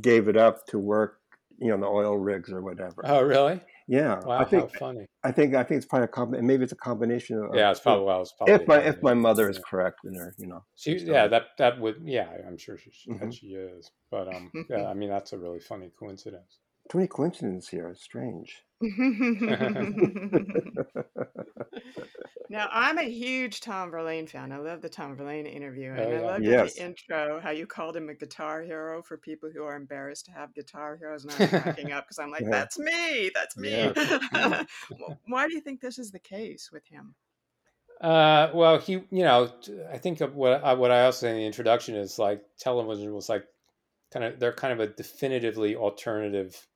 Speaker 1: gave it up to work, you know, the oil rigs or whatever.
Speaker 3: Oh, really?
Speaker 1: yeah,
Speaker 3: Wow,
Speaker 1: I think
Speaker 3: how funny.
Speaker 1: I think I think it's probably a comb- maybe it's a combination of
Speaker 3: Yeah, it's probably well, it's probably
Speaker 1: if my if my mother is correct in her, you know.
Speaker 3: She,
Speaker 1: story.
Speaker 3: yeah, that that would, yeah, I'm sure she,
Speaker 1: Mhm.
Speaker 3: that she is. But um, yeah, I mean, that's a really funny coincidence.
Speaker 1: Too many coincidences here. It's strange.
Speaker 2: now, I'm a huge Tom Verlaine fan. I love the Tom Verlaine interview. And
Speaker 3: Oh,
Speaker 2: I love
Speaker 1: Yes.
Speaker 2: the intro how you called him a guitar hero for people who are embarrassed to have guitar heroes. And I'm cracking up because I'm like,
Speaker 1: Yeah.
Speaker 2: that's me. That's me. Well, Why do you think this is the case with him?
Speaker 3: Uh, well, he, you know, I think what I, what I also say in the introduction is like television was like kind of they're kind of a definitively alternative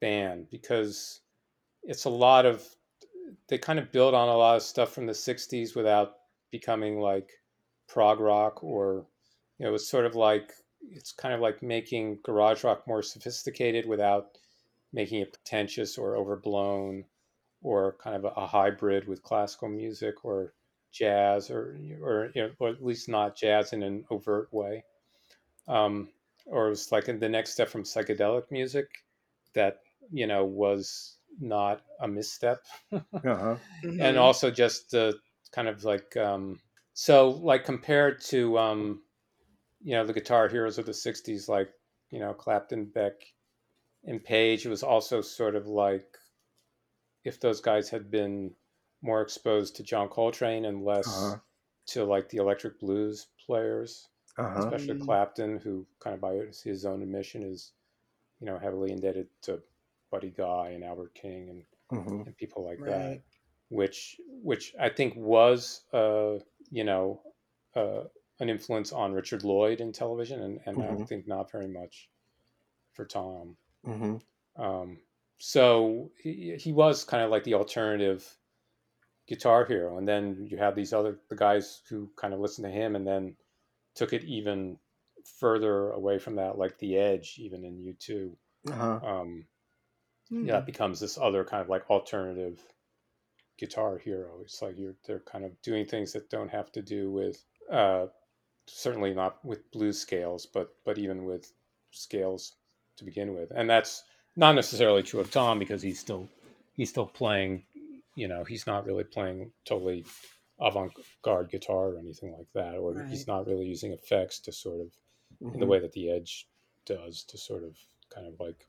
Speaker 3: band because it's a lot of they kind of build on a lot of stuff from the '60s without becoming like prog rock or you know it's sort of like it's kind of like making garage rock more sophisticated without making it pretentious or overblown or kind of a, a hybrid with classical music or jazz or or you know or at least not jazz in an overt way. Um or it was like the next step from psychedelic music that you know was not a misstep
Speaker 1: Uh-huh.
Speaker 3: and
Speaker 2: Mhm.
Speaker 3: also just the kind of like um so like compared to um you know the guitar heroes of the 60s like you know clapton beck and page it was also sort of like if those guys had been more exposed to john coltrane and less
Speaker 1: Uh-huh.
Speaker 3: to like the electric blues players
Speaker 1: Uh-huh.
Speaker 3: especially
Speaker 2: Mm.
Speaker 3: clapton who kind of by his own admission is you know heavily indebted to buddy guy and albert king and
Speaker 1: hmm
Speaker 3: and people like that, which which I think was uh, you know uh, an influence on Richard Lloyd in television, and, and I
Speaker 1: Mhm.
Speaker 3: think not very much for Tom.
Speaker 1: hmm
Speaker 3: Um, so he, he was kind of like the alternative guitar hero, and then you have these other the guys who kind of listened to him, and then took it even further away from that, like The Edge, even in U two.
Speaker 1: Uh-huh.
Speaker 3: Um,
Speaker 2: Hmm.
Speaker 3: yeah, it becomes this other kind of like alternative guitar hero. It's like you're they're kind of doing things that don't have to do with uh certainly not with blues scales, but but even with scales to begin with. And that's not necessarily true of Tom because he's still he's still playing, you know, he's not really playing totally avant-garde guitar or anything like that or he's not really using effects to sort of in the
Speaker 1: Mhm.
Speaker 3: way that the edge does to sort of kind of like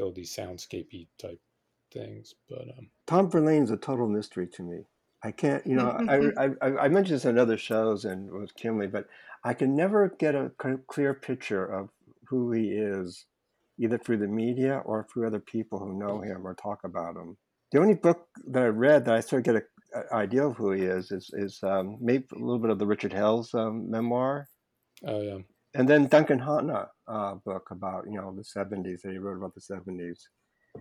Speaker 3: build these soundscapey type things but um
Speaker 1: Tom Verlaine's a total mystery to me. I can't, you know, I, I, I I mentioned this in other shows and with Kimley, but I can never get a clear picture of who he is, either through the media or through other people who know him or talk about him. the only book that I read that I sort of get an idea of who he is is is um, maybe a little bit of the Richard Hell's um, memoir.
Speaker 3: Oh yeah.
Speaker 1: And then Duncan Hannah uh, book about you know the seventies that he wrote about the seventies,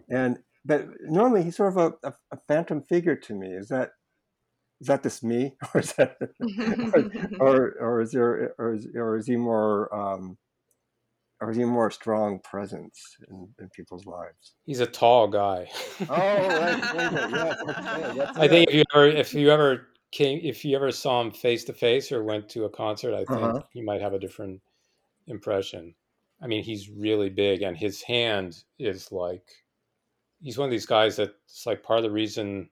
Speaker 1: and but normally he's sort of a, a, a, phantom figure to me. Is that is that just me, or is that, or, or, or is there, or is, or is he more, um, or is he more strong presence in, in people's lives?
Speaker 3: He's a tall guy.
Speaker 1: oh, right, yeah,
Speaker 3: that's I think if you ever, if you ever came, if you ever saw him face to face or went to a concert, I think uh-huh. you might have a different impression. I mean, he's really big, and his hand is like, he's one of these guys that's like part of the reason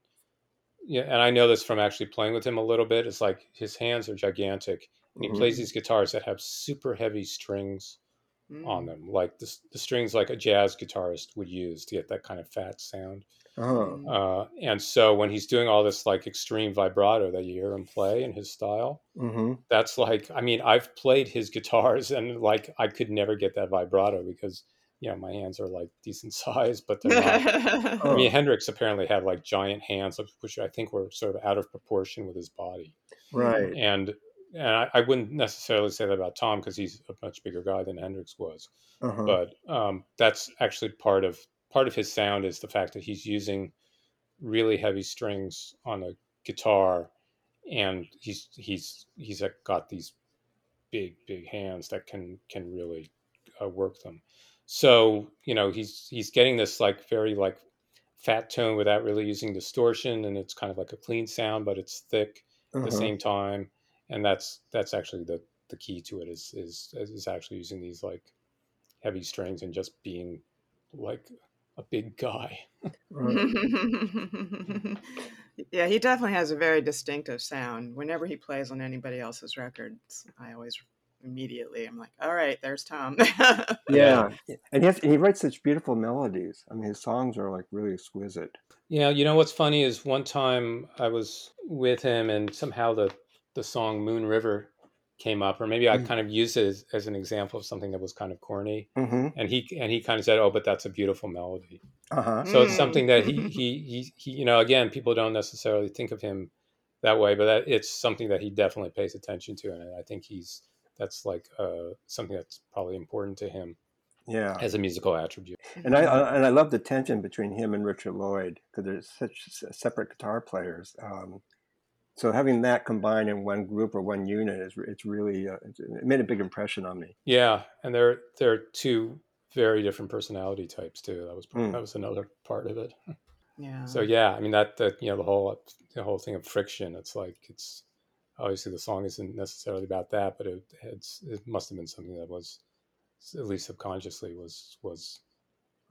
Speaker 3: yeah, and I know this from actually playing with him a little bit. It's like his hands are gigantic, and he mm-hmm. plays these guitars that have super heavy strings mm. on them, like the, the strings like a jazz guitarist would use to get that kind of fat sound. Oh. Uh, and so when he's doing all this like extreme vibrato that you hear him play in his style, mm-hmm. that's like, I mean, I've played his guitars and like I could never get that vibrato because you know, my hands are like decent size, but they're not. I mean, Hendrix apparently had like giant hands, which I think were sort of out of proportion with his body.
Speaker 1: Right.
Speaker 3: And and I, I wouldn't necessarily say that about Tom because he's a much bigger guy than Hendrix was. Uh-huh. But um, that's actually part of part of his sound is the fact that he's using really heavy strings on a guitar, and he's he's he's got these big big hands that can can really uh, work them so you know he's he's getting this like very like fat tone without really using distortion and it's kind of like a clean sound but it's thick at uh-huh. the same time and that's that's actually the the key to it is is is actually using these like heavy strings and just being like a big guy
Speaker 2: yeah he definitely has a very distinctive sound whenever he plays on anybody else's records i always immediately. I'm like, all right, there's Tom.
Speaker 1: yeah, and he has, he writes such beautiful melodies. I mean, his songs are like really exquisite.
Speaker 3: Yeah, you know what's funny is one time I was with him, and somehow the the song Moon River came up, or maybe I mm-hmm. kind of used it as, as, an example of something that was kind of corny, mm-hmm. and he and he kind of said, "Oh, but that's a beautiful melody." Uh-huh. So it's something that he, mm. he he he you know again people don't necessarily think of him that way, but that, it's something that he definitely pays attention to, and I think he's that's like uh, something that's probably important to him
Speaker 1: yeah
Speaker 3: as a musical attribute
Speaker 1: and i and i love the tension between him and richard lloyd because they're such separate guitar players um, so having that combined in one group or one unit is it's really uh, it made a big impression on me
Speaker 3: yeah and they're they're two very different personality types too that was mm. that was another part of it
Speaker 2: yeah
Speaker 3: so yeah i mean that that you know the whole the whole thing of friction it's like it's obviously the song isn't necessarily about that, but it it's, it must have been something that was at least subconsciously was was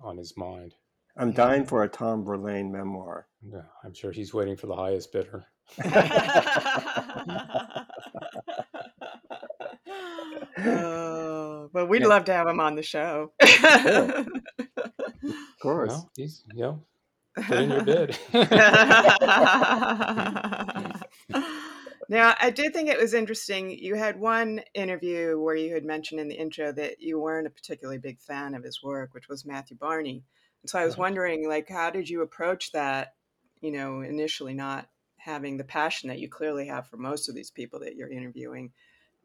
Speaker 3: on his mind.
Speaker 1: I'm dying for a Tom Verlaine memoir.
Speaker 3: Yeah, I'm sure he's waiting for the highest bidder.
Speaker 2: Oh, but we'd yeah. love to have him on the show.
Speaker 1: of course.
Speaker 3: Well, he's, you know, put in your bid.
Speaker 2: Now, I did think it was interesting. You had one interview where you had mentioned in the intro that you weren't a particularly big fan of his work, which was Matthew Barney. And so I was wondering, like, how did you approach that? You know, initially not having the passion that you clearly have for most of these people that you're interviewing.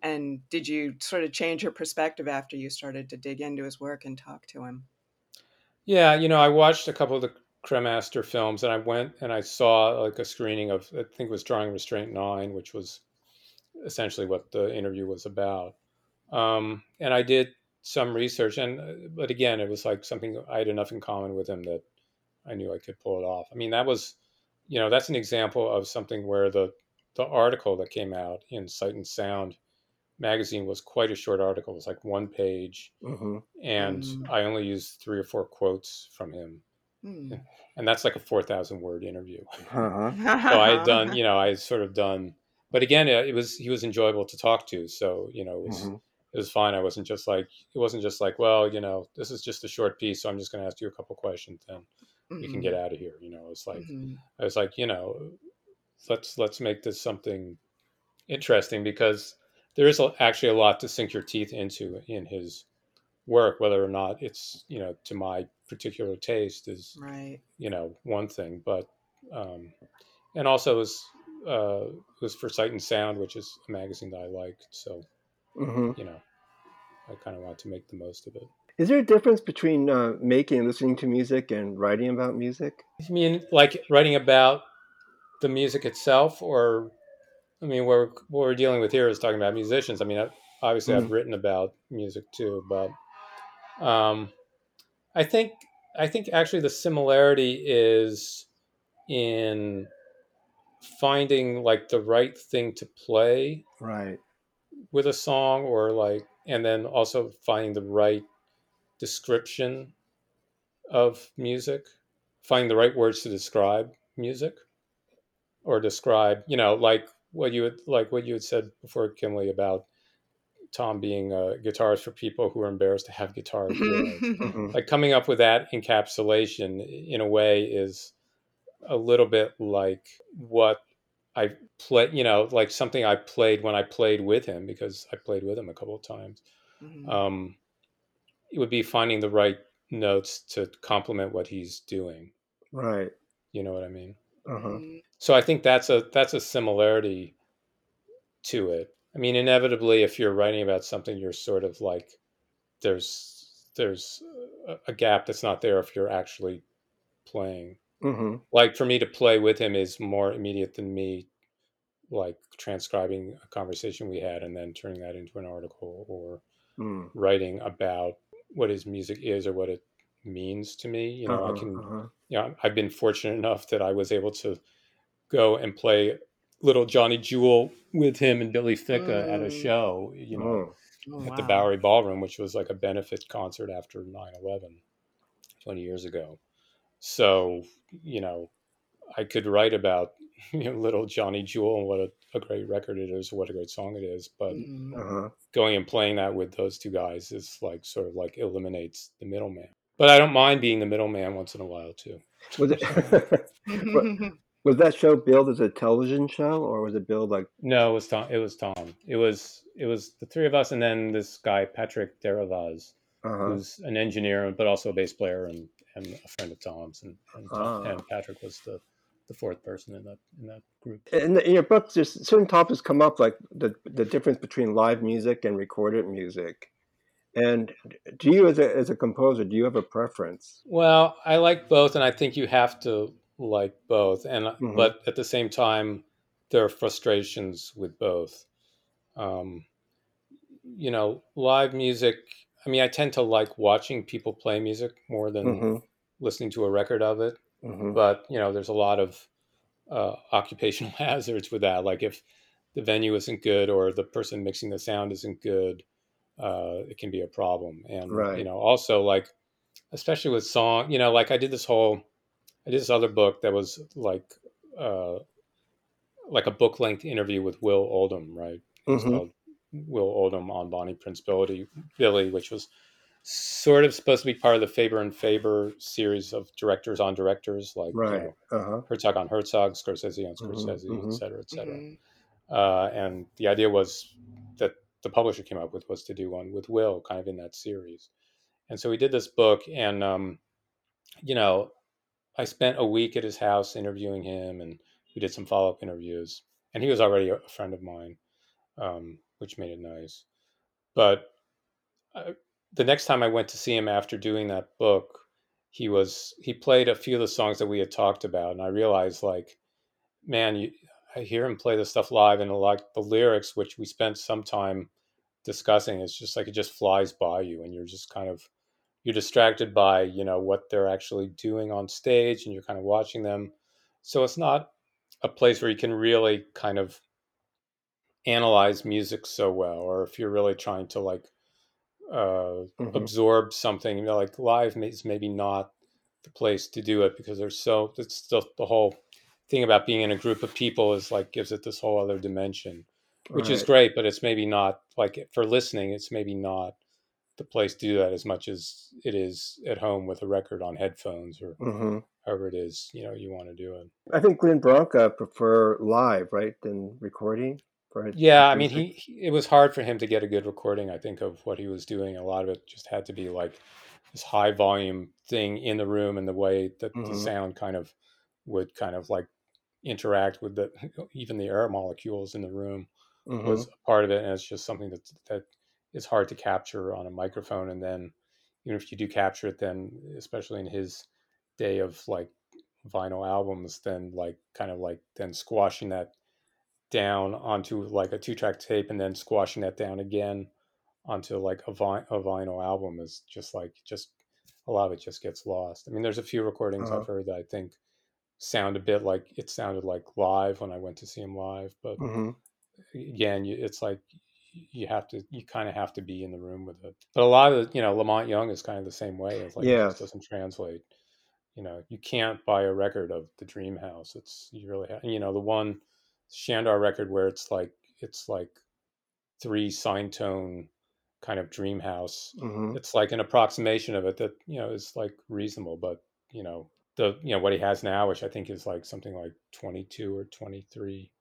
Speaker 2: And did you sort of change your perspective after you started to dig into his work and talk to him?
Speaker 3: Yeah, you know, I watched a couple of the Cremaster films, and I went and I saw like a screening of I think it was Drawing Restraint Nine, which was essentially what the interview was about. Um, and I did some research, and uh, but again, it was like something I had enough in common with him that I knew I could pull it off. I mean, that was, you know, that's an example of something where the the article that came out in Sight and Sound magazine was quite a short article. It was like one page, mm-hmm. and mm-hmm. I only used three or four quotes from him Hmm. And that's like a 4,000 word interview. Uh-huh. so I had done, you know, I had sort of done, but again, it was, he was enjoyable to talk to. So, you know, it was, mm-hmm. it was fine. I wasn't just like, it wasn't just like, well, you know, this is just a short piece. So I'm just going to ask you a couple questions then mm-hmm. we can get mm-hmm. out of here. You know, it's like, mm-hmm. I was like, you know, let's, let's make this something interesting because there is actually a lot to sink your teeth into in his work, whether or not it's, you know, to my particular taste is
Speaker 2: Right.
Speaker 3: you know one thing, but um, and also it was uh, it was for Sight and Sound, which is a magazine that I liked. So
Speaker 1: hmm
Speaker 3: you know, I kind of want to make the most of it.
Speaker 1: Is there a difference between uh, making and listening to music and writing about music?
Speaker 3: I mean, like writing about the music itself, or I mean, what we're, what we're dealing with here is talking about musicians. I mean, obviously, I've
Speaker 1: Mm.
Speaker 3: written about music too, but um, I think I think actually the similarity is in finding like the right thing to play
Speaker 1: Right.
Speaker 3: with a song, or like, and then also finding the right description of music, find the right words to describe music, or describe, you know, like what you had, like what you had said before, Kimberly, about Tom being a guitarist for people who are embarrassed to have guitars.
Speaker 1: hmm
Speaker 3: like coming up with that encapsulation in a way is a little bit like what I play, you know, like something I played when I played with him because I played with him a couple of times.
Speaker 2: Mhm.
Speaker 3: Um, it would be finding the right notes to complement what he's doing.
Speaker 1: Right.
Speaker 3: You know what I mean?
Speaker 1: Uh-huh.
Speaker 2: Mhm.
Speaker 3: So I think that's a that's a similarity to it. I mean, inevitably, if you're writing about something, you're sort of like there's there's a, a gap that's not there if you're actually playing.
Speaker 1: hmm
Speaker 3: Like for me to play with him is more immediate than me like transcribing a conversation we had and then turning that into an article or
Speaker 1: Mm.
Speaker 3: writing about what his music is or what it means to me. You know, I
Speaker 1: Uh-huh,
Speaker 3: can
Speaker 1: uh-huh.
Speaker 3: you know, I've been fortunate enough that I was able to go and play little Johnny Jewel with him and Billy Ficca at a
Speaker 2: Mm.
Speaker 3: show, you know,
Speaker 1: Oh.
Speaker 2: Oh,
Speaker 3: at the. Bowery Ballroom, which was like a benefit concert after 9 11 20 years ago. So, you know, I could write about you know, little Johnny Jewel and what a, a great record it is, what a great song it is. But
Speaker 2: Mhm.
Speaker 1: Uh-huh.
Speaker 3: going and playing that with those two guys is like sort of like eliminates the middleman. But I don't mind being the middleman once in a while too.
Speaker 1: Was it was that show billed as a television show or was it billed like
Speaker 3: No, it was Tom. It was Tom. It was it was the three of us, and then this guy Patrick Derivaz,
Speaker 1: uh-huh.
Speaker 3: who's an engineer but also a bass player and, and a friend of Tom's, and and, Tom,
Speaker 1: Ah.
Speaker 3: and Patrick was the, the fourth person in that in that group.
Speaker 1: in, the, in your book there's certain topics come up like the the difference between live music and recorded music. And do you as a as a composer, do you have a preference?
Speaker 3: Well, I like both, and I think you have to like both, and
Speaker 1: Mhm.
Speaker 3: but at the same time, there are frustrations with both. Um, you know, live music. I mean, I tend to like watching people play music more than
Speaker 1: hmm
Speaker 3: listening to a record of it.
Speaker 1: Hmm
Speaker 3: but you know there's a lot of uh, occupational hazards with that. Like if the venue isn't good or the person mixing the sound isn't good uh, it can be a problem. And you know also like especially with song you know like i did this whole i did this other book that was like uh, like a book length interview with will oldham right? It was
Speaker 1: Mhm.
Speaker 3: called will oldham on bonnie prince billy, billy which was sort of supposed to be part of the faber and faber series of directors on directors like you know,
Speaker 1: Uh-huh.
Speaker 3: Herzog on Herzog, Scorsese on
Speaker 1: Mhm,
Speaker 3: Scorsese,
Speaker 1: mhm.
Speaker 3: et cetera, et cetera.
Speaker 2: Mhm.
Speaker 3: Uh, and the idea was that the publisher came up with was to do one with Will, kind of in that series. And so we did this book, and um, you know, I spent a week at his house interviewing him, and we did some follow up interviews. And he was already a friend of mine, um, which made it nice. But I, the next time I went to see him after doing that book, he was he played a few of the songs that we had talked about, and I realized like, man, you, I hear him play the stuff live, and like the lyrics, which we spent some time discussing, it's just like it just flies by you, and you're just kind of you're distracted by you know what they're actually doing on stage, and you're kind of watching them. So it's not a place where you can really kind of analyze music so well, or if you're really trying to like uh,
Speaker 1: Mhm.
Speaker 3: absorb something. You know, like live is maybe not the place to do it because there's so it's still the whole thing about being in a group of people is like gives it this whole other dimension, which is great. But it's maybe not like for listening, it's maybe not the place to do that as much as it is at home with a record on headphones or
Speaker 1: hmm
Speaker 3: however it is you know you want to do it.
Speaker 1: I think Glenn Branca prefer live, right, than recording for.
Speaker 3: Yeah, I mean, he, he it was hard for him to get a good recording. I think of what he was doing. A lot of it just had to be like this high volume thing in the room and the way that
Speaker 1: Mhm.
Speaker 3: the sound kind of would kind of like interact with the even the air molecules in the room
Speaker 1: Mhm.
Speaker 3: was a part of it and it's just something that that is hard to capture on a microphone and then even if you do capture it then especially in his day of like vinyl albums then like kind of like then squashing that down onto like a two track tape and then squashing that down again onto like a, vi- a vinyl album is just like just a lot of it just gets lost. I mean, there's a few recordings
Speaker 1: Uh-huh.
Speaker 3: I've heard that I think sound a bit like it sounded like live when I went to see him live, but
Speaker 1: Mhm.
Speaker 3: again, it's like you have to you kind of have to be in the room with it. But a lot of you know La Monte Young is kind of the same way. It's like
Speaker 1: yeah.
Speaker 3: it doesn't translate. You know, you can't buy a record of the Dream House. It's you really have, you know the one Shandar record where it's like it's like three sine tone kind of Dream House.
Speaker 1: Mhm.
Speaker 3: It's like an approximation of it that you know is like reasonable, but you know the you know what he has now, which I think is like something like twenty two or twenty three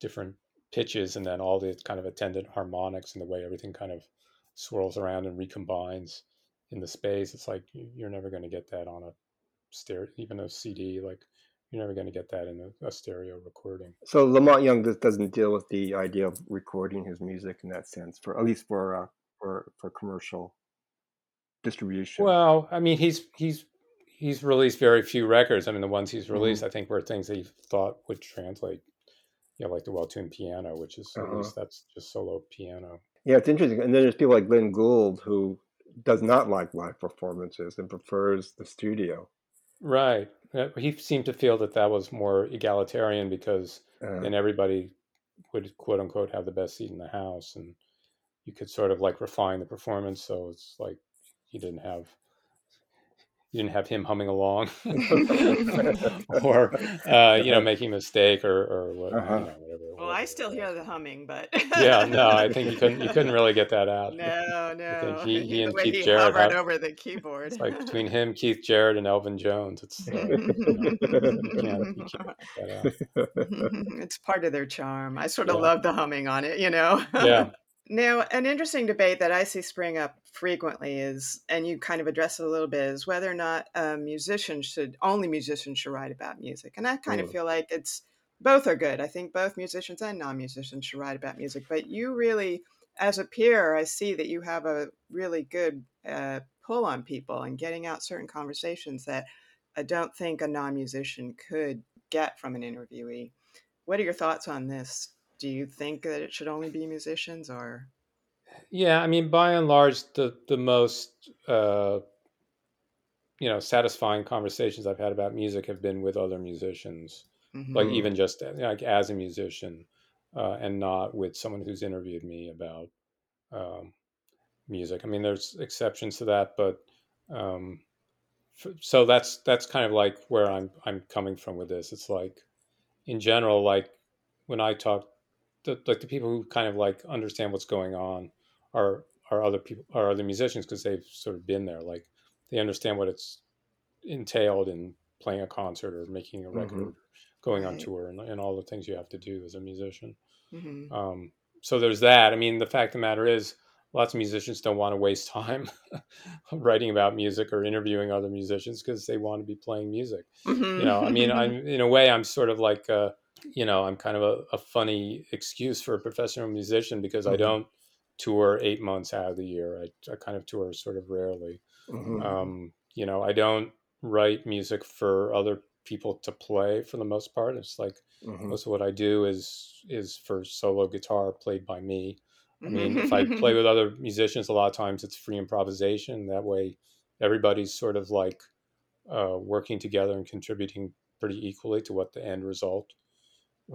Speaker 3: different pitches and then all the kind of attendant harmonics and the way everything kind of swirls around and recombines in the space it's like you- you're never going to get that on a stereo even a cd like you're never going to get that in a, a stereo recording
Speaker 1: So La Monte Young doesn't deal with the idea of recording his music in that sense, for at least for uh, for for commercial distribution.
Speaker 3: well i mean he's he's he's released very few records i mean the ones he's released i think were things that he thought would translate you know like the well-tuned piano which is at
Speaker 1: Uh-huh.
Speaker 3: least that's just solo piano
Speaker 1: Yeah, it's interesting. And then there's people like Glenn Gould who does not like live performances and prefers the studio.
Speaker 3: right he seemed to feel that that was more egalitarian because
Speaker 1: Uh,
Speaker 3: then everybody would quote unquote have the best seat in the house and you could sort of like refine the performance so it's like you didn't have you didn't have him humming along or uh, you know making a mistake or or what,
Speaker 1: Uh-huh.
Speaker 3: you know, whatever
Speaker 2: Well, I still hear the humming, but
Speaker 3: yeah no i think you couldn't you couldn't really get that out
Speaker 2: No, no.
Speaker 3: he- he and Keith
Speaker 2: he
Speaker 3: Jarrett
Speaker 2: hovered over the keyboard.
Speaker 3: it's like between him keith jarrett and elvin jones it's uh, you, know, you can't you can't get that out
Speaker 2: it's part of their charm. I sort of
Speaker 3: Yeah.
Speaker 2: love the humming on it, you know.
Speaker 3: yeah
Speaker 2: Now, an interesting debate that I see spring up frequently is, and you kind of address it a little bit, is whether or not a musician should, only musicians should write about music. And I kind of
Speaker 1: Mm.
Speaker 2: feel like it's, both are good. I think both musicians and non musicians should write about music. But you really, as a peer, I see that you have a really good uh, pull on people and getting out certain conversations that I don't think a non musician could get from an interviewee. What are your thoughts on this? Do you think that it should only be musicians or?
Speaker 3: Yeah, I mean, by and large, the the most uh, you know satisfying conversations I've had about music have been with other musicians,
Speaker 2: Mhm.
Speaker 3: like even just uh, like as a musician, uh, and not with someone who's interviewed me about um, music. I mean, there's exceptions to that, but um, f- so that's that's kind of like where I'm I'm coming from with this. It's like in general, like when I talk, the, like the people who kind of like understand what's going on are are other people are other musicians because they've sort of been there. Like they understand what it's entailed in playing a concert or making a
Speaker 1: Mhm.
Speaker 3: record, going on tour, and, and all the things you have to do as a musician.
Speaker 2: Mhm.
Speaker 3: Um, so there's that. I mean, the fact of the matter is, lots of musicians don't want to waste time writing about music or interviewing other musicians because they want to be playing music. You know, I mean, I'm in a way, I'm sort of like, uh, you know, I'm kind of a, a funny excuse for a professional musician because I
Speaker 1: Mhm.
Speaker 3: don't tour eight months out of the year. I, I kind of tour sort of rarely.
Speaker 1: Mhm.
Speaker 3: Um, you know, I don't write music for other people to play for the most part. It's like
Speaker 1: Mhm.
Speaker 3: most of what I do is is for solo guitar played by me. I mean, if
Speaker 2: Mm-hmm.
Speaker 3: I play with other musicians, a lot of times it's free improvisation. That way, everybody's sort of like uh, working together and contributing pretty equally to what the end result.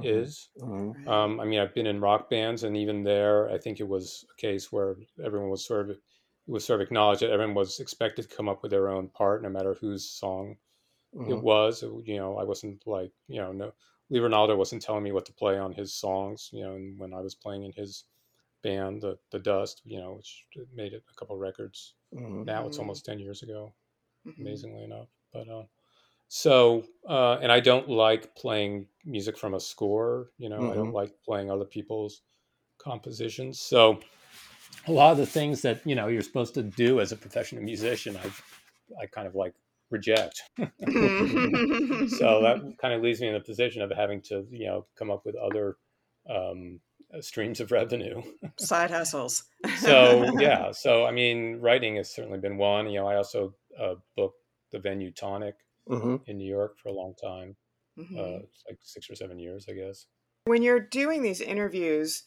Speaker 3: Is.
Speaker 1: Mhm.
Speaker 3: Um, I mean, I've been in rock bands, and even there, I think it was a case where everyone was sort of it was sort of acknowledged that everyone was expected to come up with their own part, no matter whose song it
Speaker 1: Mhm.
Speaker 3: was. You know, I wasn't like you know, no, Lee Ranaldo wasn't telling me what to play on his songs. You know, and when I was playing in his band, the the Dust, you know, which made it a couple records.
Speaker 1: Mhm.
Speaker 3: Now it's
Speaker 2: Mhm.
Speaker 3: almost ten years ago,
Speaker 2: Mhm.
Speaker 3: amazingly enough. But uh, so uh, and I don't like playing music from a score. You know, I don't
Speaker 1: Mhm.
Speaker 3: like playing other people's compositions. So a lot of the things that you know you're supposed to do as a professional musician, I I kind of like reject. so that kind of leaves me in the position of having to you know come up with other um, streams of revenue,
Speaker 2: side hustles.
Speaker 3: so yeah, so I mean, writing has certainly been one. You know, I also uh, booked the venue Tonic mm-hmm. in New York for a long time. Mm-hmm. Uh, like six or seven years, I guess.
Speaker 2: When you're doing these interviews,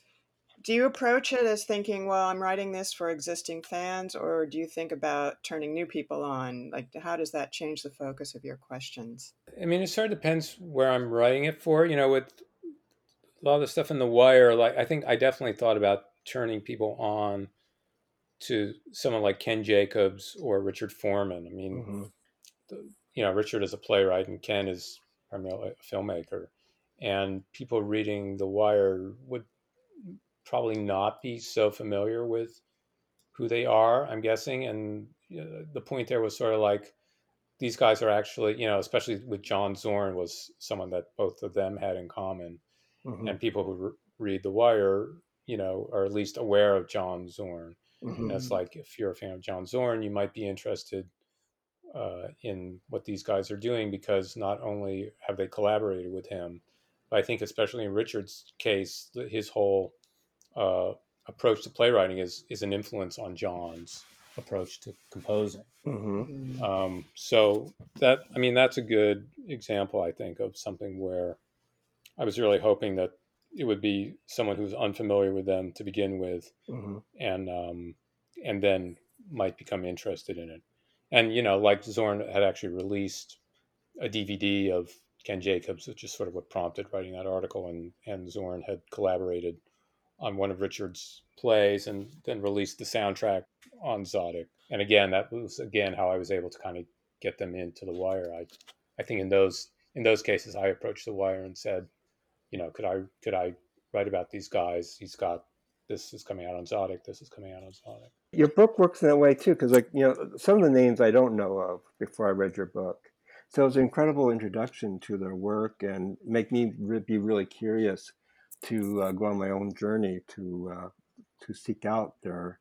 Speaker 2: do you approach it as thinking, well, I'm writing this for existing fans, or do you think about turning new people on? Like, how does that change the focus of your questions?
Speaker 3: I mean, it sort of depends where I'm writing it for. You know, with a lot of the stuff in the wire, like I think I definitely thought about turning people on to someone like Ken Jacobs or Richard Foreman. I mean, mm-hmm. the, you know, Richard is a playwright and Ken is primarily a filmmaker. And people reading The Wire would probably not be so familiar with who they are, I'm guessing. And you know, the point there was sort of like these guys are actually, you know, especially with John Zorn was someone that both of them had in common. Mm-hmm. And people who re- read The Wire, you know, are at least aware of John Zorn. Mm-hmm. And it's like if you're a fan of John Zorn, you might be interested uh, in what these guys are doing because not only have they collaborated with him, but I think especially in Richard's case, his whole uh, approach to playwriting is is an influence on John's approach to composing. Mm-hmm. mm-hmm. Um, so that I mean that's a good example I think of something where I was really hoping that it would be someone who's unfamiliar with them to begin with, mm-hmm. and um, and then might become interested in it. And you know, like Zorn had actually released a DVD of Ken Jacobs, which is sort of what prompted writing that article, and and Zorn had collaborated on one of Richard's plays and then released the soundtrack on Tzadik. And again, that was again how I was able to kind of get them into the wire. I I think in those in those cases I approached the wire and said, you know, could I could I write about these guys? He's got this is coming out on Tzadik, this is coming out on Tzadik.
Speaker 1: Your book works in that way too, because like you know, some of the names I don't know of before I read your book. So it's an incredible introduction to their work and make me re- be really curious to uh, go on my own journey to uh, to seek out their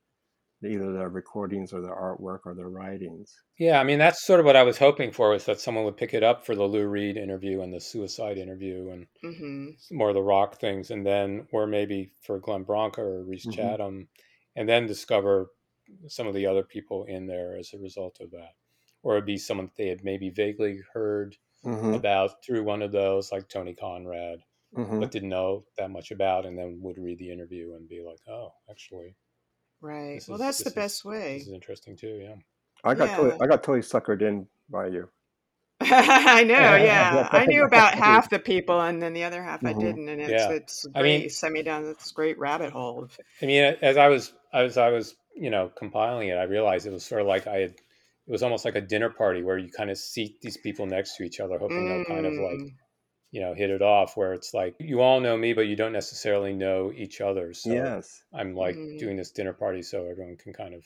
Speaker 1: either their recordings or their artwork or their writings.
Speaker 3: Yeah, I mean that's sort of what I was hoping for was that someone would pick it up for the Lou Reed interview and the suicide interview and mm-hmm. more of the rock things, and then or maybe for Glenn Branca or Rhys mm-hmm. Chatham, and then discover some of the other people in there as a result of that, or it'd be someone that they had maybe vaguely heard mm-hmm. about through one of those, like Tony Conrad mm-hmm. but didn't know that much about, and then would read the interview and be like, "Oh, actually."
Speaker 2: Right. Well, is, that's the is, best way.
Speaker 3: This is interesting too. Yeah.
Speaker 1: I got yeah. totally, I got totally suckered in by you.
Speaker 2: I know, yeah. I knew about half the people, and then the other half mm-hmm. I didn't, and it's yeah. it's great. I mean, sent me down this great rabbit hole.
Speaker 3: I mean, as I was as I was you know compiling it, I realized it was sort of like I had. It was almost like a dinner party where you kind of seat these people next to each other, hoping mm. they'll kind of like mm you know hit it off where it's like you all know me but you don't necessarily know each other so yes i'm like mm-hmm. doing this dinner party so everyone can kind of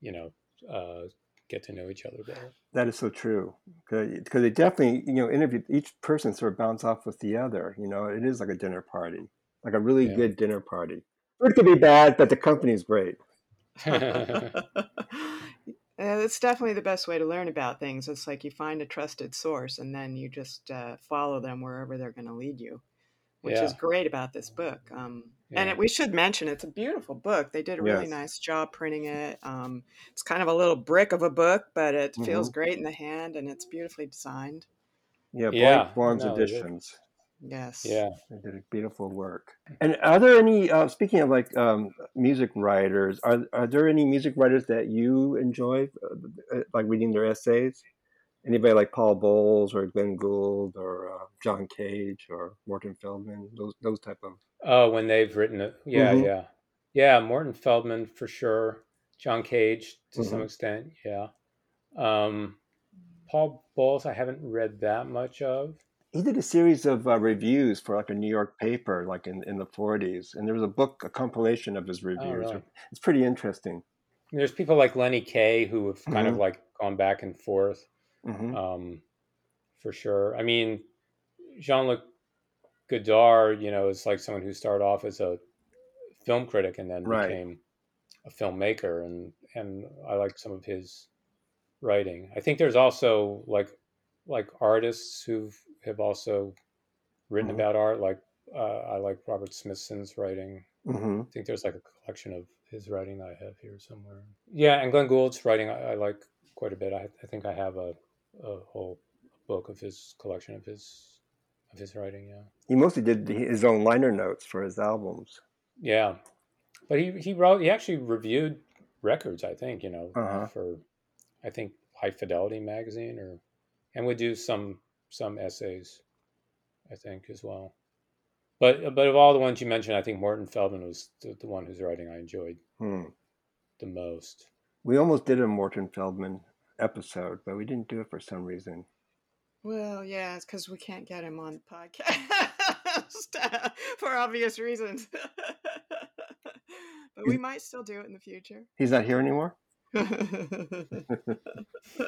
Speaker 3: you know uh, get to know each other better
Speaker 1: that is so true because they definitely you know interview each person sort of bounce off with the other you know it is like a dinner party like a really yeah. good dinner party it could be bad but the company is great
Speaker 2: it's definitely the best way to learn about things. It's like you find a trusted source and then you just uh, follow them wherever they're going to lead you, which yeah. is great about this book. Um, yeah. And it, we should mention it's a beautiful book. They did a really yes. nice job printing it. Um, it's kind of a little brick of a book, but it mm-hmm. feels great in the hand and it's beautifully designed.
Speaker 1: Yeah, yeah. Barnes no, editions.
Speaker 2: Yes.
Speaker 3: Yeah.
Speaker 1: They did a beautiful work. And are there any, uh, speaking of like um, music writers, are, are there any music writers that you enjoy, uh, uh, like reading their essays? Anybody like Paul Bowles or Glenn Gould or uh, John Cage or Morton Feldman, those those type of.
Speaker 3: Oh, when they've written it, yeah, mm-hmm. yeah, yeah. Morton Feldman for sure. John Cage to mm-hmm. some extent, yeah. Um, Paul Bowles, I haven't read that much of
Speaker 1: he did a series of uh, reviews for like a New York paper, like in, in the 40s. And there was a book, a compilation of his oh, reviews. Oh, really? It's pretty interesting.
Speaker 3: There's people like Lenny Kaye who have kind mm-hmm. of like gone back and forth mm-hmm. um, for sure. I mean, Jean Luc Godard, you know, is like someone who started off as a film critic and then right. became a filmmaker, and and I like some of his writing. I think there's also like like artists who have also written
Speaker 1: Mhm.
Speaker 3: about art. Like uh, I like Robert Smithson's writing.
Speaker 1: hmm
Speaker 3: I think there's like a collection of his writing that I have here somewhere. Yeah, and Glenn Gould's writing I, I like quite a bit. I, I think I have a, a whole book of his collection of his of his writing. Yeah,
Speaker 1: He mostly did his own liner notes for his albums.
Speaker 3: yeah, but he he wrote he actually reviewed records. I think you know
Speaker 1: Uh-huh.
Speaker 3: for I think High Fidelity magazine or and would do some some essays. I think as well. But but of all the ones you mentioned, I think Morton Feldman was the, the one whose writing I enjoyed
Speaker 1: Hmm.
Speaker 3: the most.
Speaker 1: We almost did a Morton Feldman episode, but we didn't do it for some reason.
Speaker 2: Well, yeah, it's because we can't get him on the podcast for obvious reasons. but we might still do it in the future.
Speaker 1: He's not here anymore.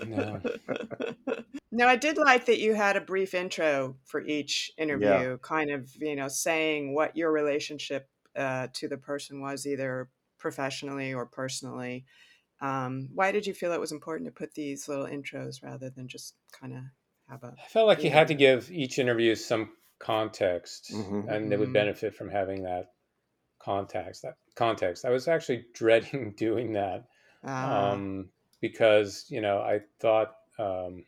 Speaker 3: No.
Speaker 2: no, I did like that you had a brief intro for each interview, kind of, you know, saying what your relationship uh, to the person was, either professionally or personally. Um, why did you feel it was important to put these little intros rather than just kind of have a
Speaker 3: I felt like you had to give each interview some context,
Speaker 1: Mhm.
Speaker 3: and it would
Speaker 2: Mhm.
Speaker 3: benefit from having that context. That context. I was actually dreading doing that
Speaker 2: ah,
Speaker 3: um, because you know I thought um,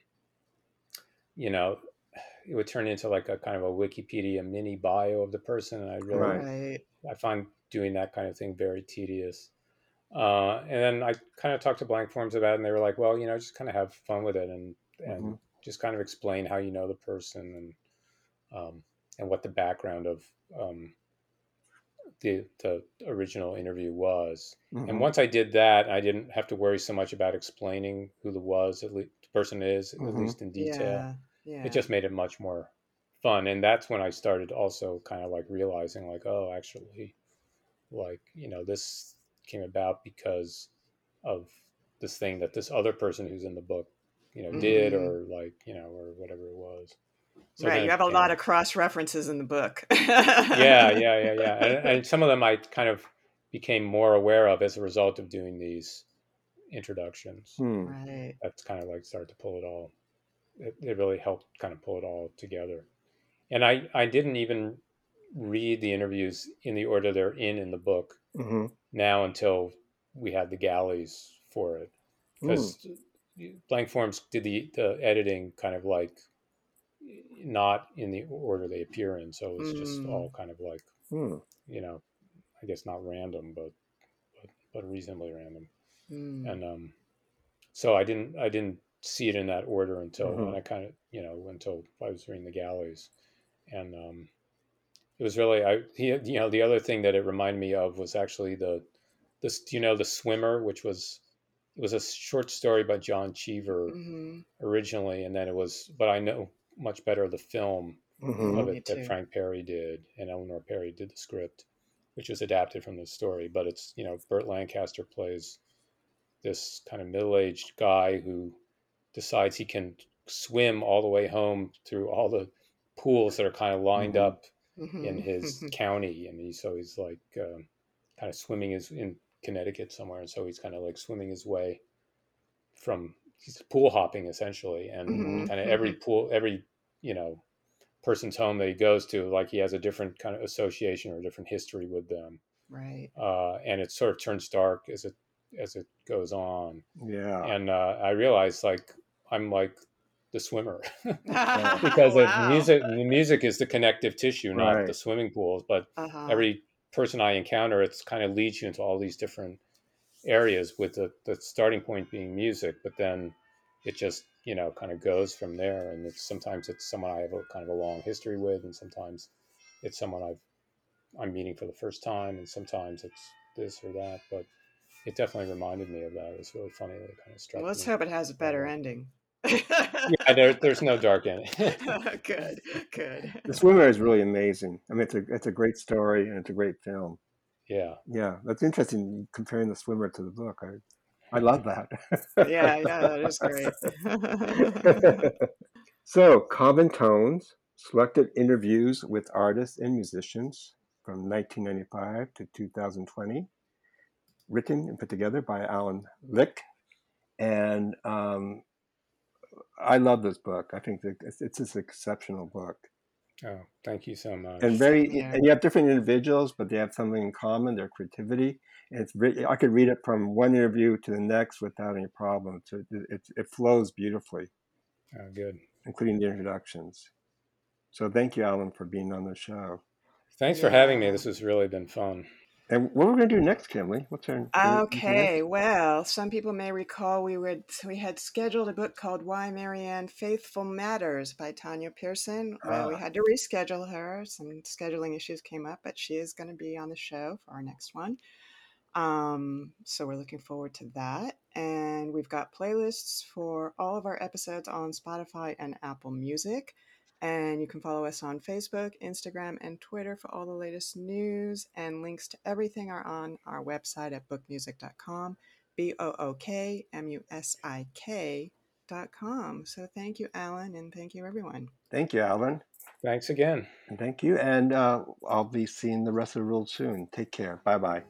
Speaker 3: you know it would turn into like a kind of a Wikipedia mini bio of the person, and I really
Speaker 1: Right.
Speaker 2: right.
Speaker 3: I find doing that kind of thing very tedious. Uh, and then I kind of talked to blank forms about it, and they were like, "Well, you know, just kind of have fun with it, and and
Speaker 1: Mhm.
Speaker 3: just kind of explain how you know the person and um, and what the background of um, the the original interview was."
Speaker 1: Mhm.
Speaker 3: And once I did that, I didn't have to worry so much about explaining who the was at least the person is
Speaker 1: Mhm.
Speaker 3: at least in detail.
Speaker 2: Yeah. Yeah.
Speaker 3: It just made it much more fun, and that's when I started also kind of like realizing like, oh, actually, like you know, this came about because of this thing that this other person who's in the book, you know, did
Speaker 2: Mhm.
Speaker 3: or like you know or whatever it was. So
Speaker 2: right.
Speaker 3: then
Speaker 2: You have a lot
Speaker 3: became-
Speaker 2: of cross references in the book.
Speaker 3: yeah, yeah, yeah, yeah, and, and some of them I kind of became more aware of as a result of doing these introductions.
Speaker 1: Hmm.
Speaker 2: Right.
Speaker 3: That's kind of like started to pull it all. It, it really helped kind of pull it all together. And I I didn't even read the interviews in the order they're in in the book
Speaker 1: hmm
Speaker 3: now until we had the galleys for it because blank forms did the the editing kind of like not in the order they appear in so it's was just
Speaker 2: Mm.
Speaker 3: all kind of like
Speaker 1: Hmm.
Speaker 3: you know i guess not random but but, but reasonably random
Speaker 2: Mm.
Speaker 3: and um so i didn't i didn't see it in that order until and i kind of you know until i was reading the galleys and um it was really i he, you know the other thing that it reminded me of was actually the this you know the swimmer which was it was a short story by john cheever
Speaker 2: hmm
Speaker 3: originally and then it was but i know much better the film
Speaker 1: hmm
Speaker 3: of it that. Frank Perry did, and Eleanor Perry did the script, which was adapted from the story. But it's you know Burt Lancaster plays this kind of middle-aged guy who decides he can swim all the way home through all the pools that are kind of lined
Speaker 1: Mhm.
Speaker 3: up
Speaker 2: Mm-hmm.
Speaker 3: in his county, and he so he's like um, kind of swimming his in Connecticut somewhere, and so he's kind of like swimming his way from he's pool hopping essentially, and
Speaker 2: Mhm.
Speaker 3: kind of every pool every you know person's home that he goes to like he has a different kind of association or a different history with them
Speaker 2: right.
Speaker 3: uh, and it sort of turns dark as it as it goes on
Speaker 1: Yeah.
Speaker 3: and uh, i realized like i'm like the swimmer
Speaker 2: because
Speaker 3: of music the music is the connective tissue not
Speaker 1: Right.
Speaker 3: the swimming pools but
Speaker 2: Uh-huh.
Speaker 3: every person i encounter it's kind of leads you into all these different areas with the, the starting point being music but then it just you know kind of goes from there and it's sometimes it's someone i have a kind of a long history with and sometimes it's someone i've i'm meeting for the first time and sometimes it's this or that but it definitely reminded me of that it was really funny that it kind of struck
Speaker 2: Well, let's
Speaker 3: me
Speaker 2: hope it has a better
Speaker 3: Yeah.
Speaker 2: ending.
Speaker 3: yeah there, there's no dark end
Speaker 2: good, good.
Speaker 1: The Swimmer is really amazing. I mean, it's a it's a great story and it's a great film.
Speaker 3: Yeah
Speaker 1: Yeah, that's interesting comparing The Swimmer to the book. I I love that.
Speaker 2: Yeah, yeah, that is great.
Speaker 1: so, Common Tones selected interviews with artists and musicians from 1995 to 2020. written and put together by Alan Licht. And um, I love this book. I think it's, it's just an exceptional book.
Speaker 3: Oh, thank you so much.
Speaker 1: And very,
Speaker 2: Yeah.
Speaker 1: and you have different individuals, but they have something in common: their creativity. And it's, re- I could read it from one interview to the next without any problem. So it, it, it flows beautifully,
Speaker 3: Oh, good.
Speaker 1: including the introductions. So thank you, Alan, for being on the show.
Speaker 3: Thanks for having me. This has really been fun.
Speaker 1: And what we're going to do next, Kimberly? What's our
Speaker 2: Okay, well, some people may recall we would we had scheduled a book called Why Marianne Faithfull Matters by Tanya Pearson. Well, we
Speaker 1: Ah.
Speaker 2: had to reschedule her. Some scheduling issues came up, but she is going to be on the show for our next one. Um, so we're looking forward to that. And we've got playlists for all of our episodes on Spotify and Apple Music. And you can follow us on Facebook, Instagram, and Twitter for all the latest news. And links to everything are on our website at bookmusik.com, B O O K M U S I K dot com. So thank you, Alan, and thank you, everyone.
Speaker 1: Thank you, Alan.
Speaker 3: Thanks again.
Speaker 1: And thank you. And uh, I'll be seeing the rest of the world soon. Take care. Bye bye.